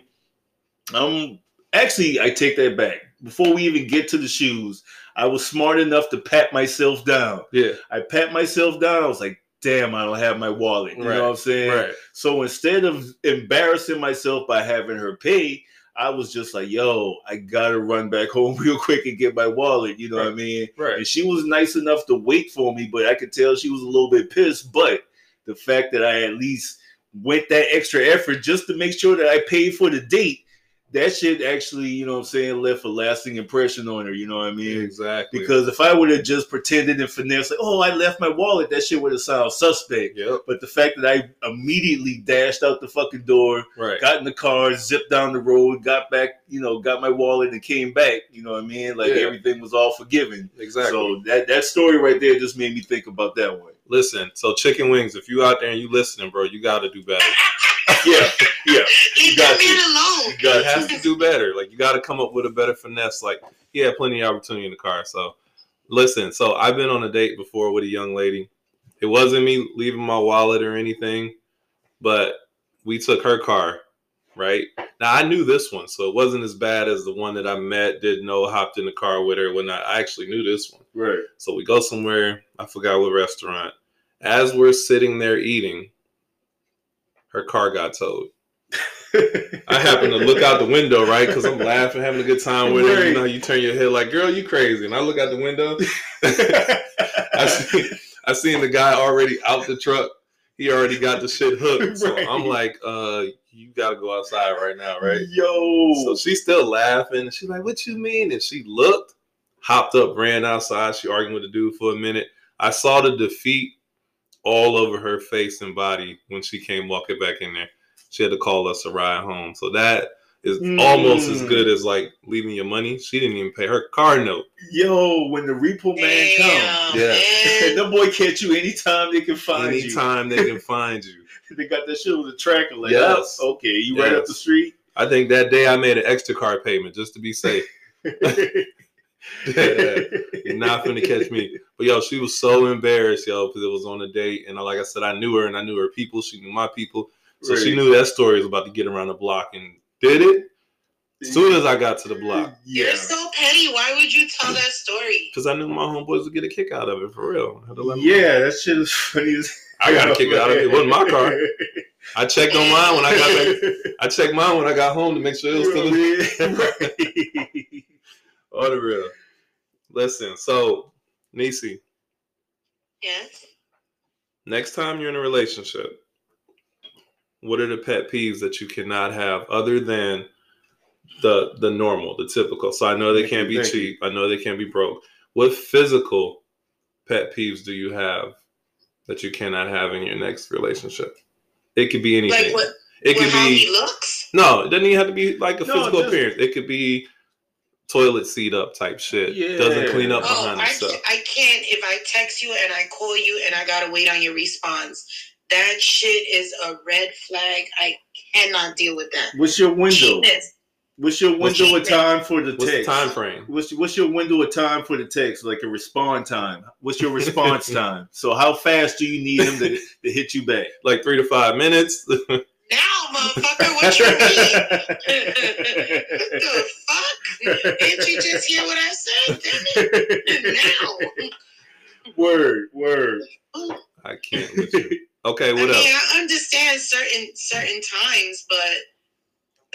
Um actually I take that back. Before we even get to the shoes, I was smart enough to pat myself down. Yeah. I pat myself down. I was like, damn, I don't have my wallet. You Right. know what I'm saying? Right. So instead of embarrassing myself by having her pay, I was just like, yo, I gotta run back home real quick and get my wallet. You know what I mean? Right. And she was nice enough to wait for me, but I could tell she was a little bit pissed. But the fact that I at least went that extra effort just to make sure that I paid for the date, that shit actually, you know what I'm saying, left a lasting impression on her. You know what I mean? Exactly. Because if I would have just pretended and finessed, like, oh, I left my wallet, that shit would have sounded suspect. Yep. But the fact that I immediately dashed out the fucking door, Right. got in the car, zipped down the road, got back, you know, got my wallet and came back, you know what I mean? Like Yeah. everything was all forgiven. Exactly. So that that story right there just made me think about that one. Listen. So chicken wings. If you out there and you listening, bro, you got to do better. Yeah, yeah. Leave Got that you. man alone. You got You have to do better. Like you got to come up with a better finesse. Like he had plenty of opportunity in the car. So listen. So I've been on a date before with a young lady. It wasn't me leaving my wallet or anything, but we took her car. Right now, I knew this one, so it wasn't as bad as the one that I met. Didn't know, hopped in the car with her when I, I actually knew this one. Right. So we go somewhere. I forgot what restaurant. As we're sitting there eating, her car got towed. I happen to look out the window, right? Because I'm laughing, having a good time with her. You know, you turn your head like, "Girl, you crazy?" And I look out the window. I see, I seen the guy already out the truck. He already got the shit hooked. So Right. I'm like, "Uh, you got to go outside right now, right?" Yo. So she's still laughing. She's like, "What you mean?" And she looked, hopped up, ran outside. She arguing with the dude for a minute. I saw the defeat all over her face and body when she came walking back in there. She had to call us a ride home. So that is Mm. almost as good as like leaving your money. She didn't even pay her car note. Yo, when the repo man Damn, comes, Yeah. man. the boy catch you anytime they can find you. Anytime they can find you. you. They got that shit with a tracker. Like, Yes. oh, okay, you right up the street. I think that day I made an extra car payment just to be safe. You're not finna catch me. But yo, she was so embarrassed, yo, because it was on a date. And like I said, I knew her and I knew her people. She knew my people. So she knew that story was about to get around the block and did it as soon as I got to the block. Yeah. You're so petty. Why would you tell that story? Because I knew my homeboys would get a kick out of it for real. I had to let 'em know. Yeah, that shit is funny as I got a kick out of it. It wasn't my car. I checked on mine when I got back. I checked mine when I got home to make sure it was still Right. On the real. Listen, so Neecee, Yes. next time you're in a relationship, what are the pet peeves that you cannot have other than the the normal, the typical? So I know they can't be cheap. I know they can't be broke. What physical pet peeves do you have that you cannot have in your next relationship? It could be anything. Like what? it what could how be he looks? no. It doesn't even have to be like a No, physical just- appearance. It could be toilet seat up type shit. Doesn't clean up Oh, behind I, himself. ca- I can't if I text you and I call you and I gotta wait on your response. That shit is a red flag. I cannot deal with that. What's your window? Cheapness. What's your What's window of time for the What's the text? time frame? What's what's your window of time for the text? Like a respond time. What's your response time? So how fast do you need him to, to hit you back? Like three to five minutes. Now, motherfucker, what you mean? what the fuck? Didn't you just hear what I said? Damn it. Now. word, word. I can't. With you. Okay, I what mean. I understand certain certain times, but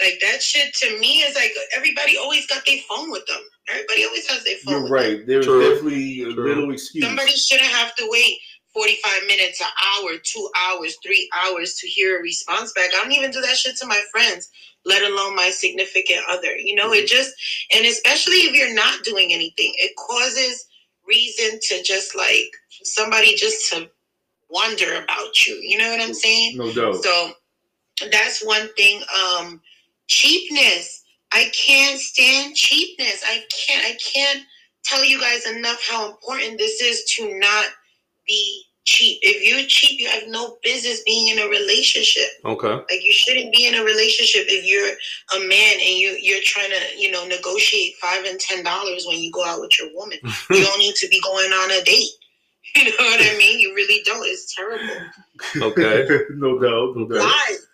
like that shit to me is like everybody always got their phone with them. Everybody always has their phone. You're with right. There's True. definitely a True. little Them. excuse. Somebody shouldn't have to wait 45 minutes, an hour, two hours, three hours to hear a response back. I don't even do that shit to my friends, let alone my significant other. You know, it just, and especially if you're not doing anything, it causes reason to just like somebody just to wonder about you. You know what I'm saying? No doubt. So that's one thing. Um, cheapness. I can't stand cheapness. I can't. I can't tell you guys enough how important this is to not be cheap. If you're cheap, you have no business being in a relationship. Okay. Like you shouldn't be in a relationship if you're a man and you you're trying to you know negotiate five and ten dollars when you go out with your woman. you don't need to be going on a date. You know what I mean? You really don't. It's terrible Okay. no doubt. No doubt. lies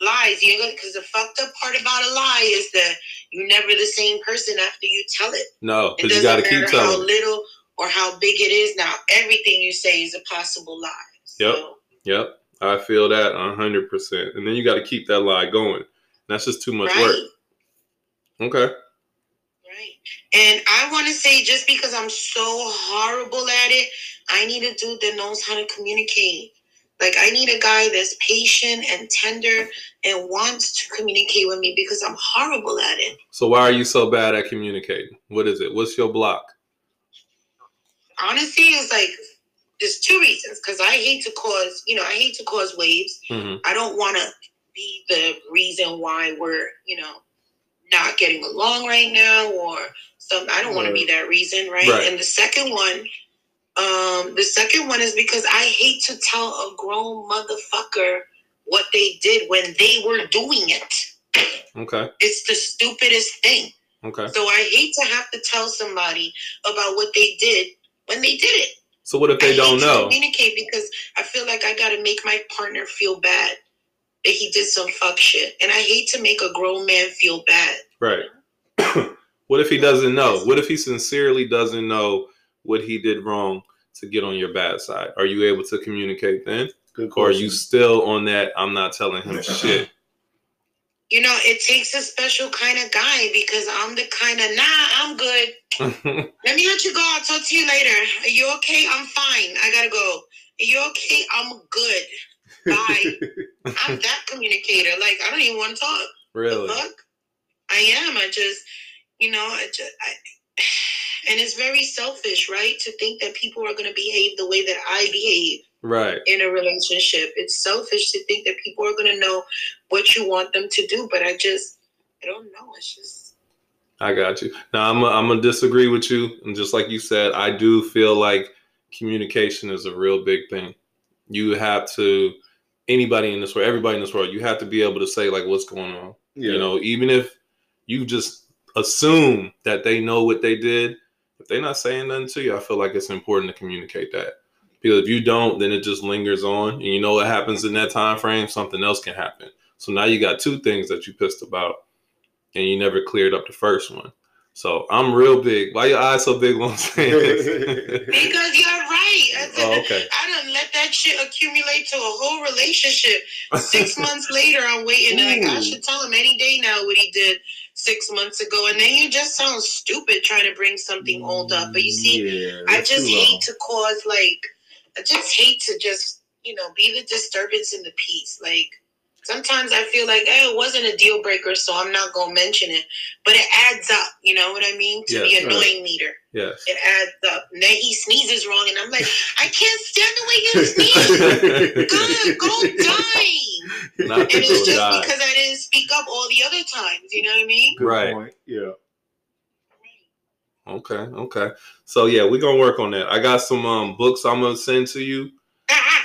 lies you know because the fucked up part about a lie is that you're never the same person after you tell it No, because you got to keep matter how telling. little or how big it is now everything you say is a possible lie Yep. so, Yep, I feel that hundred percent. And then you got to keep that lie going. That's just too much right work. Okay. right and i want to say just because i'm so horrible at it i need a dude that knows how to communicate like i need a guy that's patient and tender and wants to communicate with me because i'm horrible at it So why are you so bad at communicating? What is it? What's your block? Honestly it's like there's two reasons because i hate to cause you know i hate to cause waves hmm i don't want to be the reason why we're you know not getting along right now or some i don't want to be that reason right? Right. and the second one um the second one is because i hate to tell a grown motherfucker what they did when they were doing it Okay. it's the stupidest thing Okay. so i hate to have to tell somebody about what they did when they did it So what if they I don't hate to know? communicate because I feel like I gotta make my partner feel bad that he did some fuck shit, and I hate to make a grown man feel bad. Right. what if he doesn't know? What if he sincerely doesn't know what he did wrong to get on your bad side? Are you able to communicate then? Good Or are you still on that I'm not telling him shit? You know, it takes a special kind of guy because I'm the kind of nah, I'm good. Let me let you go. I'll talk to you later. Are you okay? I'm fine. I gotta go. Are you okay? I'm good. Bye. I'm that communicator. Like I don't even want to talk. Really? fuck? I am. I just, you know, I just, I, and it's very selfish, right? To think that people are going to behave the way that I behave Right. in a relationship. It's selfish to think that people are going to know what you want them to do, but I just, I don't know. It's just, I got you. Now I'm I'm gonna disagree with you, and just like you said, I do feel like communication is a real big thing. You have to anybody in this world, everybody in this world, you have to be able to say like what's going on. yeah. You know, even if you just assume that they know what they did, if they're not saying nothing to you, I feel like it's important to communicate that. Because if you don't, then it just lingers on, and you know what happens in that time frame. Something else can happen. So now you got two things that you pissed about, and you never cleared up the first one. So I'm real big. Why your eyes so big when I'm saying this? because you're right. I, oh, okay. I don't let that shit accumulate to a whole relationship. Six months later, I'm waiting. Like I should tell him any day now what he did six months ago, and then you just sound stupid trying to bring something old up. But you see, yeah, I just hate to cause like I just hate to just you know be the disturbance in the peace. Like sometimes I feel like eh, it wasn't a deal breaker, so I'm not gonna mention it. But it adds up. You know what I mean? To Yes, the annoying meter, Yes. it adds up. And then he sneezes wrong, and I'm like, I can't stand the way you sneeze. God, go die. Not And it's just die. because I didn't speak up all the other times. You know what I mean? Good Right. point. Yeah. Okay, okay. So yeah, we're gonna work on that. I got some um books I'm gonna send to you.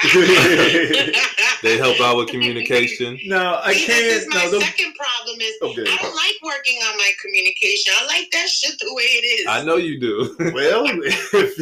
They help out with communication. No, I See, can't. This is my now, the- second problem is okay. I don't like working on my communication. I like that shit the way it is. I know you do. Well, if,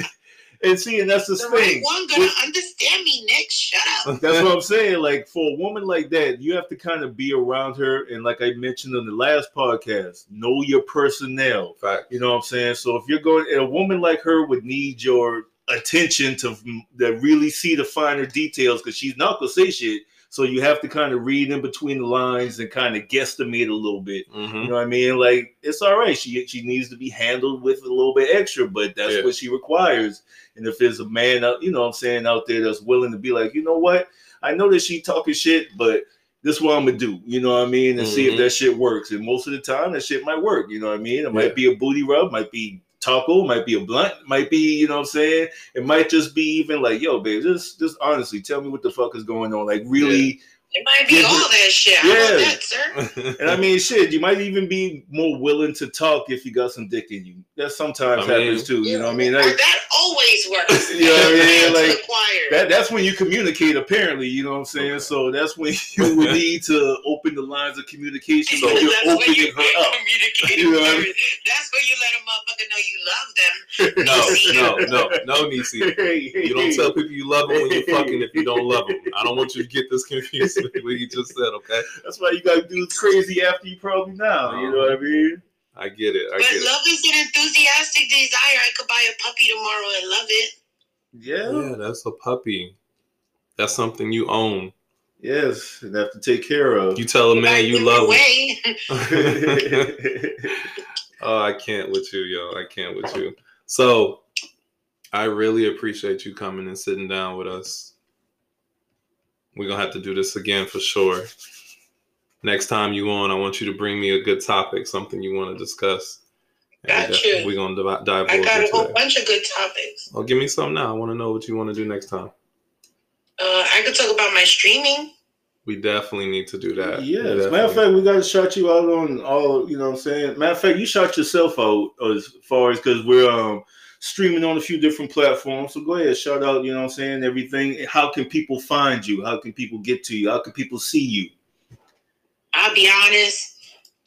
and see, and that's the, the right thing. one gonna understand me next. Shut up. That's what I'm saying. Like for a woman like that, you have to kind of be around her, and like I mentioned on the last podcast, know your personnel. Fact. You know what I'm saying? So if you're going, a woman like her would need your attention to, to really see the finer details because she's not gonna say shit. So you have to kind of read in between the lines and kind of guesstimate a little bit. hmm You know what I mean? Like it's all right. She she needs to be handled with a little bit extra, but that's Yeah. what she requires. And if there's a man out, you know what I'm saying, out there that's willing to be like, you know what? I know that she talking shit, but this is what I'm gonna do. You know what I mean? And see if Mhm. that shit works. And most of the time that shit might work. You know what I mean? It Yeah. might be a booty rub, might be taco, might be a blunt, might be, you know what I'm saying? It might just be even like, yo, babe, just just honestly tell me what the fuck is going on. Like really It might be all that shit. How Yeah. about that, sir? and I mean, shit, you might even be more willing to talk if you got some dick in you. That sometimes I mean- happens too. You know what I mean? Like, that always works. You know what I mean? Like, that, that's when you communicate, apparently. You know what I'm saying? Okay. So that's when you would need to open the lines of communication. So you're That's when opening you her up. You know what I mean? That's when you let a motherfucker know you love them. no, no, no, no, Neecee. Hey, hey, You don't hey. tell people you love them when you're fucking if you don't love them. I don't want you to get this confused with what you just said, okay? That's why you gotta do crazy after you probably now. You know what I mean? I get it. I But get love is an enthusiastic desire. I could buy a puppy tomorrow and love it. Yeah. Yeah, that's a puppy. That's something you own. Yes, and have to take care of. You tell a man you love a him. oh, I can't with you, yo. I can't with you. So, I really appreciate you coming and sitting down with us. We're gonna have to do this again for sure. Next time you on, I want you to bring me a good topic, something you want to discuss. And we Got you. def- We're gonna dive, dive I got a whole that. bunch of good topics. Oh, give me some now. I want to know what you want to do next time. Uh, I could talk about my streaming. We definitely need to do that. Yeah, as matter of fact, we got to shout you out on all. You know what I'm saying? Matter of fact, you shot yourself out as far as because we're um streaming on a few different platforms. So go ahead, shout out. You know what I'm saying? Everything. How can people find you? How can people get to you? How can people see you? I'll be honest.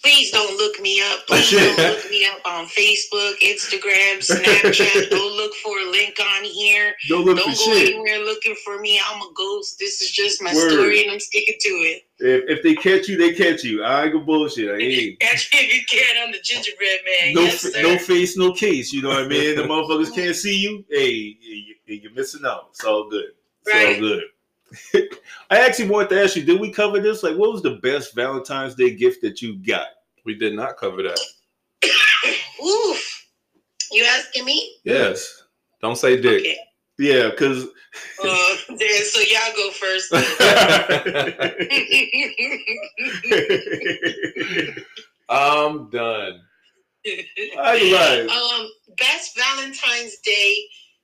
Please don't look me up. Please don't look me up on Facebook, Instagram, Snapchat. don't look for a link on here. Don't Don't go shit. anywhere looking for me. I'm a ghost. This is just my Word. story, and I'm sticking to it. If, if they catch you, they catch you. I ain't gonna bullshit. I ain't. Catch me if you can. I'm the gingerbread man. No, yes, sir. no face, no case. You know what I mean? The motherfuckers can't see you. Hey, you- you're missing out. It's all good. It's all good. I actually wanted to ask you, did we cover this? Like, what was the best Valentine's Day gift that you got? we did not cover that. Oof. You asking me? Yes. Don't say dick. Okay. Yeah, because Uh, then, so y'all go first. I'm done. I um, best Valentine's Day,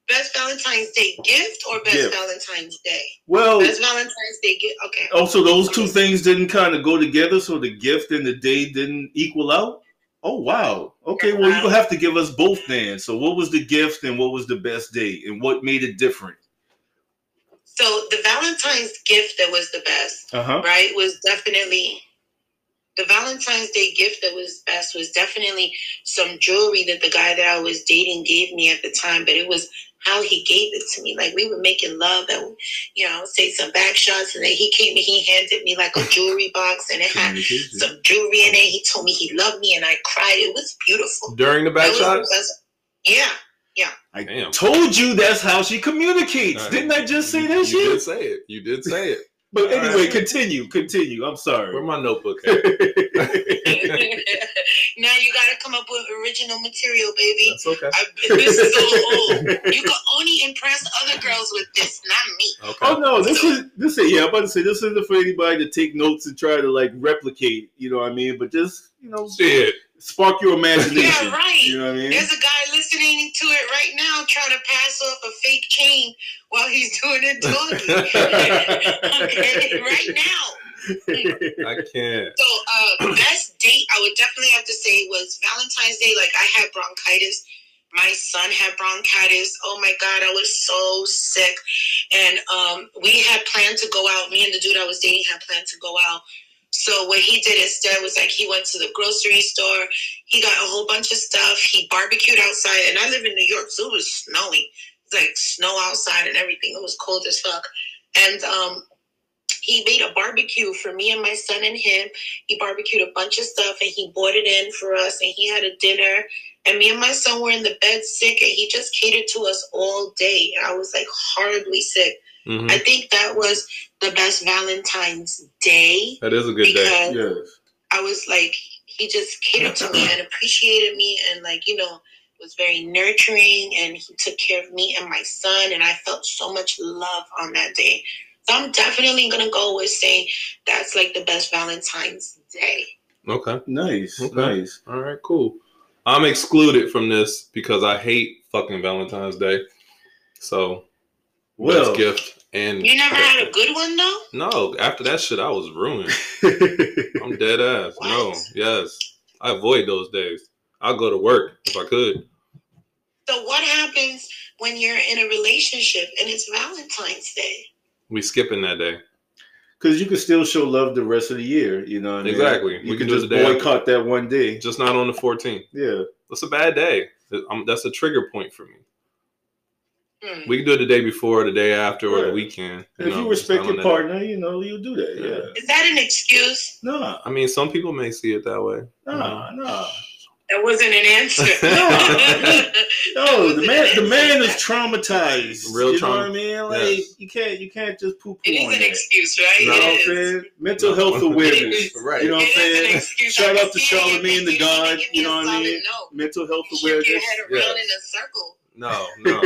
best Valentine's Day gift or best Gift. Valentine's Day? Well, Best Valentine's Day gift. Okay. also those two things didn't kind of go together, so the gift and the day didn't equal out. Oh wow. Okay, well you're gonna have to give us both then. So what was the gift and what was the best day and what made it different? So the Valentine's gift that was the best, Uh-huh. right, was definitely the Valentine's Day gift that was best was definitely some jewelry that the guy that I was dating gave me at the time, but it was how he gave it to me. Like we were making love and you know, i say some back shots and then he came and he handed me like a jewelry box and it had some jewelry in it. He told me he loved me and I cried. It was beautiful. During the That back shots? best- Yeah. I Damn. told you that's how she communicates. Alright. Didn't I just say You- that you shit? did say it. You did say it. But All anyway, right. continue, continue. I'm sorry. Where my notebook at? now you gotta come up with original material, baby. That's okay. I, this is so old. You can only impress other girls with this, not me. Okay. Oh no, this is this is yeah. I'm about to say this isn't for anybody to take notes and try to like replicate. You know what I mean? But just you know, Shit. Spark your imagination. Yeah, right. You know what I mean? There's a guy listening to it right now trying to pass off a fake chain while he's doing it doggy. okay, right now. I can't. So, uh, best date I would definitely have to say was Valentine's Day. Like I had bronchitis my son had bronchitis. Oh my God, I was so sick. And um, we had planned to go out. Me and the dude I was dating had planned to go out. So what he did instead was like he went to the grocery store. He got a whole bunch of stuff. He barbecued outside. And I live in New York, so it was. It's like snow outside and everything. It was cold as fuck. And um, he made a barbecue for me and my son and him. He barbecued a bunch of stuff and he brought it in for us. And he had a dinner and me and my son were in the bed sick, and he just catered to us all day. And I was like horribly sick. Mhm. I think that was the best Valentine's Day That is a good day. because Yes. I was like, he just catered to me and appreciated me, and like you know, was very nurturing, and he took care of me and my son, and I felt so much love on that day. So I'm definitely gonna go with saying that's like the best Valentine's Day. Okay. Nice. Okay. Nice. All right. Cool. I'm excluded from this because I hate fucking Valentine's Day. So, Well, best gift and You never had a good one though. no. After that shit, I was ruined. I'm dead ass. No. Yes. I avoid those days. I'll go to work if I could. So what happens when you're in a relationship and it's Valentine's Day? We skipping that day. Because you can still show love the rest of the year. You know what I mean? Exactly. You We can can just the day after. boycott that one day. Just not on the 14th. Yeah. That's a bad day. Um, that's a trigger point for me. Hmm. We can do it the day before, the day after, or the weekend. And if know, you respect your on that day. partner, you know, you do that. Yeah. Yeah. Is that an excuse? Nah, I mean, some people may see it that way. nah, nah. That wasn't an answer. No, the man, the man is traumatized. Real you know trauma. what I mean? Like Yes. you can't, you can't just poo It poo is an that. excuse, right? You know what I'm It is. saying? Mental No. health awareness. Right. You know what I'm It is an saying? Shout out to see it. The God, you know what I mean? Mental health You shook your awareness. head around Yes. in a circle. No, no.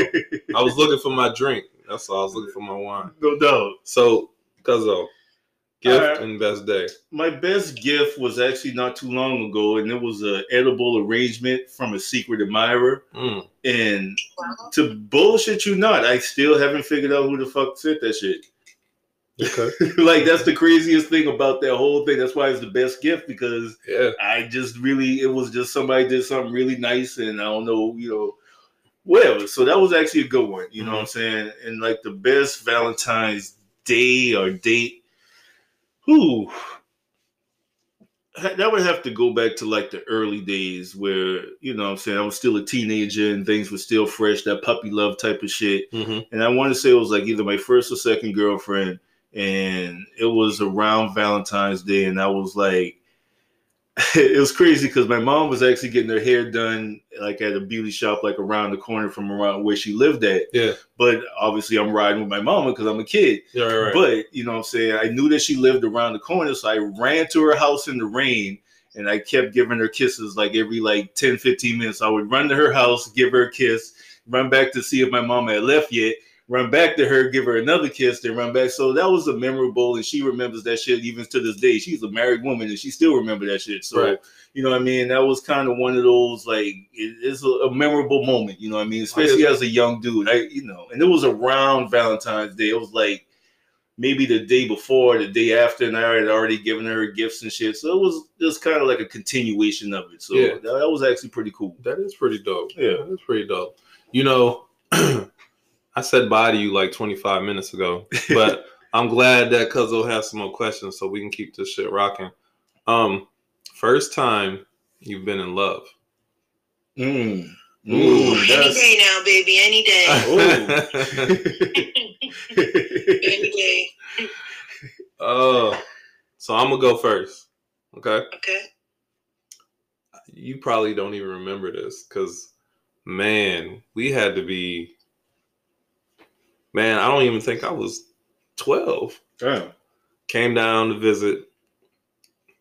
I was looking for my drink. That's all. I was looking for my wine. no doubt. So, Cuzzo, gift Alright. and best day. My best gift was actually not too long ago, and it was an edible arrangement from a secret admirer. Mm. And to bullshit you not, I still haven't figured out who the fuck sent that shit. Okay. like that's the craziest thing about that whole thing. That's why it's the best gift because Yeah. I just really it was just somebody did something really nice and I don't know, you know, whatever. So that was actually a good one, you know what I'm saying? And like the best Valentine's Day or date, who that would have to go back to like the early days where, you know what I'm saying, I was still a teenager and things were still fresh, that puppy love type of shit hmm and I want to say it was like either my first or second girlfriend, and it was around Valentine's Day, and I was like, it was crazy because my mom was actually getting her hair done like at a beauty shop like around the corner from around where she lived at. Yeah. But obviously, I'm riding with my mama because I'm a kid. Yeah. Right. right. But you know what I'm saying? I knew that she lived around the corner, so I ran to her house in the rain and I kept giving her kisses like every like 10, 15 minutes. I would run to her house, give her a kiss, run back to see if my mom had left yet, run back to her, give her another kiss, then run back. So that was a memorable, and she remembers that shit even to this day. She's a married woman and she still remember that shit. So Right. you know what I mean? That was kind of one of those like it, it's a, a memorable moment. You know what I mean? Oh, Especially as a young dude, I you know, and it was around Valentine's Day. It was like maybe the day before, the day after, and I had already given her gifts and shit. So it was just kind of like a continuation of it. So Yeah. that, that was actually pretty cool. That is pretty dope. Yeah. That is pretty dope. You know, I said bye to you like 25 minutes ago, but I'm glad that Cuzzo has some more questions so we can keep this shit rocking. Um, first time you've been in love. Mm. Ooh, Mm, any day now, baby. Any day. any day. oh, so I'm gonna go first. Okay. Okay. You probably don't even remember this because, man, we had to be. Man, I don't even think I was 12. Damn. Came down to visit.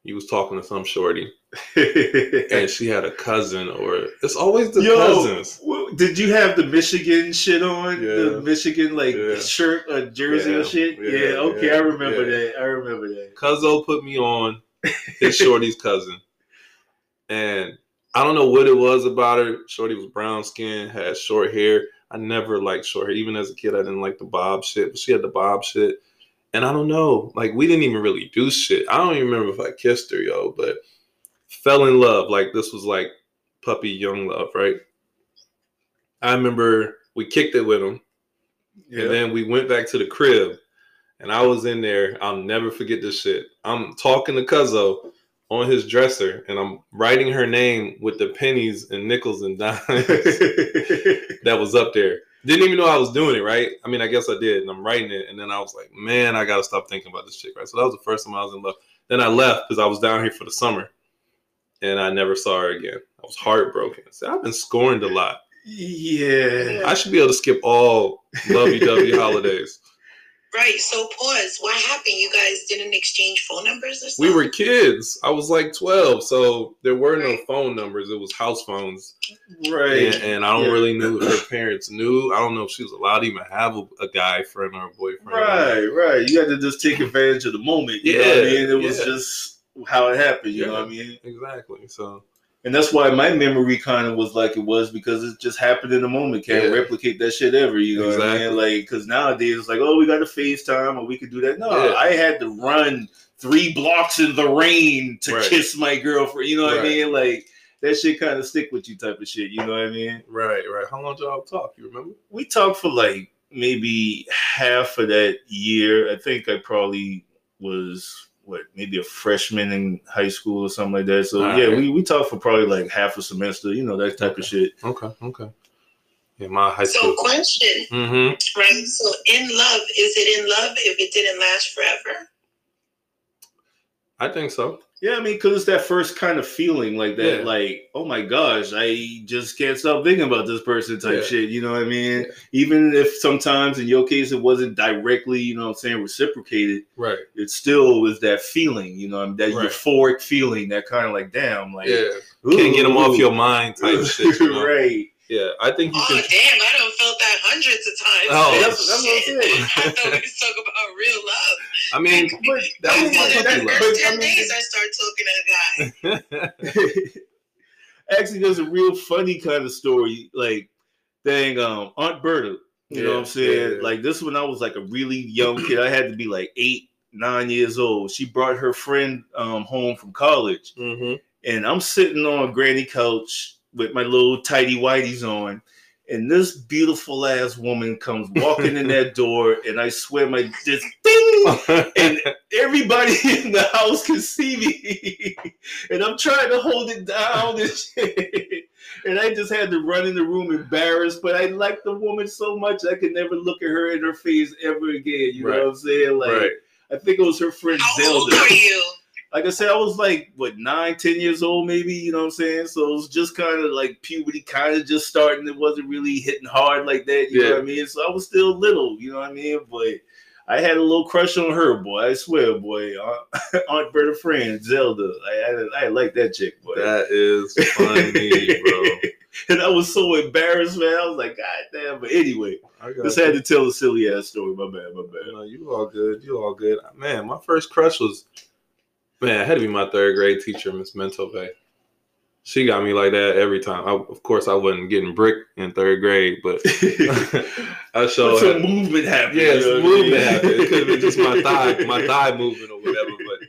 You was talking to some shorty, and she had a cousin, or it's always the Yo, cousins. w- did you have the Michigan shit on? The Michigan like Yeah. shirt or jersey Yeah. or shit? Yeah, Yeah, okay, yeah, I remember yeah. that. I remember that. Cuzzo put me on his shorty's cousin, and I don't know what it was about her. Shorty was brown skin, had short hair. I never liked short hair. Even as a kid, I didn't like the bob shit, but she had the bob shit. And I don't know, like we didn't even really do shit. I don't even remember if I kissed her, yo, but fell in love. Like this was like puppy young love, right? I remember we kicked it with him, Yeah. and then we went back to the crib, and I was in there. I'll never forget this shit. I'm talking to Cuzzo on his dresser, and I'm writing her name with the pennies and nickels and dimes that was up there. Didn't even know I was doing it, right? I mean, I guess I did, and I'm writing it, and then I was like, man, I gotta stop thinking about this chick, right? So that was the first time I was in love. Then I left because I was down here for the summer, and I never saw her again. I was heartbroken. So I've been scorned a lot. yeah. I should be able to skip all lovey-dovey holidays. Right. So pause. What happened? You guys didn't exchange phone numbers or something? We were kids. I was like 12, so there were no phone numbers. It was house phones, Right. and, and I don't Yeah. really know her parents knew. I don't know if she was allowed to even have a, a guy friend or a boyfriend. Right, right. You had to just take advantage of the moment. You know what I mean? It was yeah. just how it happened, you know what I mean? Exactly. So And that's why my memory kind of was like it was because it just happened in the moment. Can't Yeah. replicate that shit ever, you know what I mean? Exactly. Like, because nowadays it's like, oh, we got a FaceTime or we could do that. No, Yeah. I had to run three blocks in the rain to Right. kiss my girlfriend. You know what Right. I mean? Like, that shit kind of stick with you type of shit. You know what I mean? right, right. How long did y'all talk? You remember? we talked for like maybe half of that year. I think I probably was what maybe a freshman in high school or something like that. So All yeah, right. we, we talked for probably like half a semester, you know, that type of shit. Okay, okay. Yeah, my high school. So question, Mm-hmm. right? So in love, is it in love if it didn't last forever? I think so. Yeah, I mean, because it's that first kind of feeling like that, Yeah. like, oh my gosh, I just can't stop thinking about this person type Yeah. shit. You know what I mean? Yeah. Even if sometimes in your case it wasn't directly, you know what I'm saying, reciprocated, Right. it still was that feeling, you know, that Right. euphoric feeling, that kind of like, damn, like, Yeah. Can't get them off your mind type shit. You know? right. Yeah, I think you Oh can. damn, I don't felt that hundreds of times. Oh, that's- that's what I'm Shit. saying. I thought we was talking about real love. I mean, But That was my After puppy the love. first But, I ten mean- days, I start talking to a guy. actually, there's a real funny kind of story. Like, dang, um, Aunt Berta. You know what I'm saying? yeah, yeah. Like this when I was like a really young kid. I had to be like eight, nine years old. She brought her friend um home from college, hmm and I'm sitting on a granny couch with my little tidy whities on. And this beautiful ass woman comes walking in that door, and I swear my just ding, and everybody in the house can see me, and I'm trying to hold it down and shit. And I just had to run in the room embarrassed, but I liked the woman so much I could never look at her in her face ever again. You Right. know what I'm saying? Like right. I think it was her friend How old Zelda. are you? Like I said, I was like what nine, ten years old, maybe. You know what I'm saying? So it was just kind of like puberty, kind of just starting. It wasn't really hitting hard like that. You know what I mean? So I was still little. You know what I mean? But I had a little crush on her, boy. I swear, boy. Aunt, Aunt Berta friend Zelda. I I, I like that chick, boy. That is funny, bro. and I was so embarrassed, man. I was like, God damn. But anyway, I just had to tell a silly ass story. My bad, my bad. No, you all good. You all good. Man, my first crush was man, it had to be my third grade teacher, Miss Mentove. She got me like that every time. I, of course, I wasn't getting brick in third grade, but I showed some movement happened. Yeah, some what I mean? movement happened. It could have been just my thigh, my thigh moving or whatever, but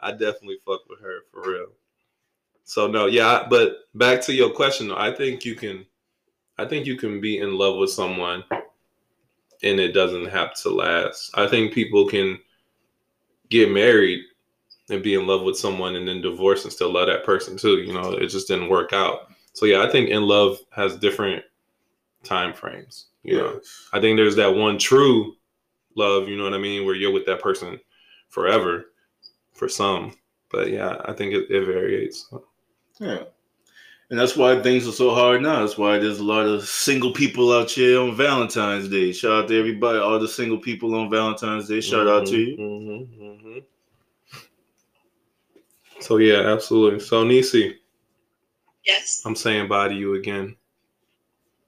I definitely fucked with her for real. So no, yeah, but back to your question, though, I think you can, I think you can be in love with someone, and it doesn't have to last. I think people can get married and be in love with someone and then divorce and still love that person too. You know, it just didn't work out. So yeah, I think in love has different time frames. You know, I think there's that one true love, you know what I mean, where you're with that person forever for some. But yeah, I think it, it varies. Yeah. And that's why things are so hard now. That's why there's a lot of single people out here on Valentine's Day. Shout out to everybody, all the single people on Valentine's Day. Shout out to you. Mm-hmm, mm-hmm. So yeah, absolutely. So Neecee, Yes. I'm saying bye to you again.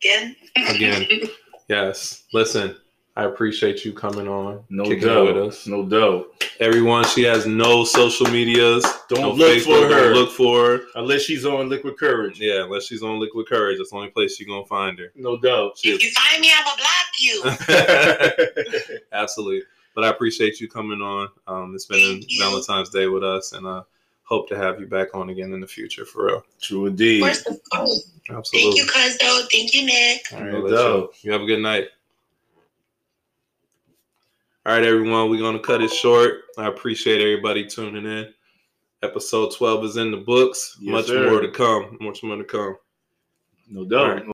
Again. Again. Yes. Listen, I appreciate you coming on, No doubt. with us. No doubt. Everyone, she has no social medias. Don't no look for her. Don't look for her. Unless she's on Liquid Courage. Yeah, unless she's on Liquid Courage, that's the only place you're gonna find her. No doubt. if you find me, I'ma block you. Absolutely. But I appreciate you coming on. Um, it's been Thank you. Valentine's Day with us, and I hope to have you back on again in the future for real. True indeed. First of all, Absolutely. Thank you, Cuzzo. Thank you, Nick. All right, No let's doubt. go. You have a good night. All right, everyone, we're going to cut it short. I appreciate everybody tuning in. Episode 12 is in the books. Yes, Much sir. more to come. Much more to come. No doubt. All right.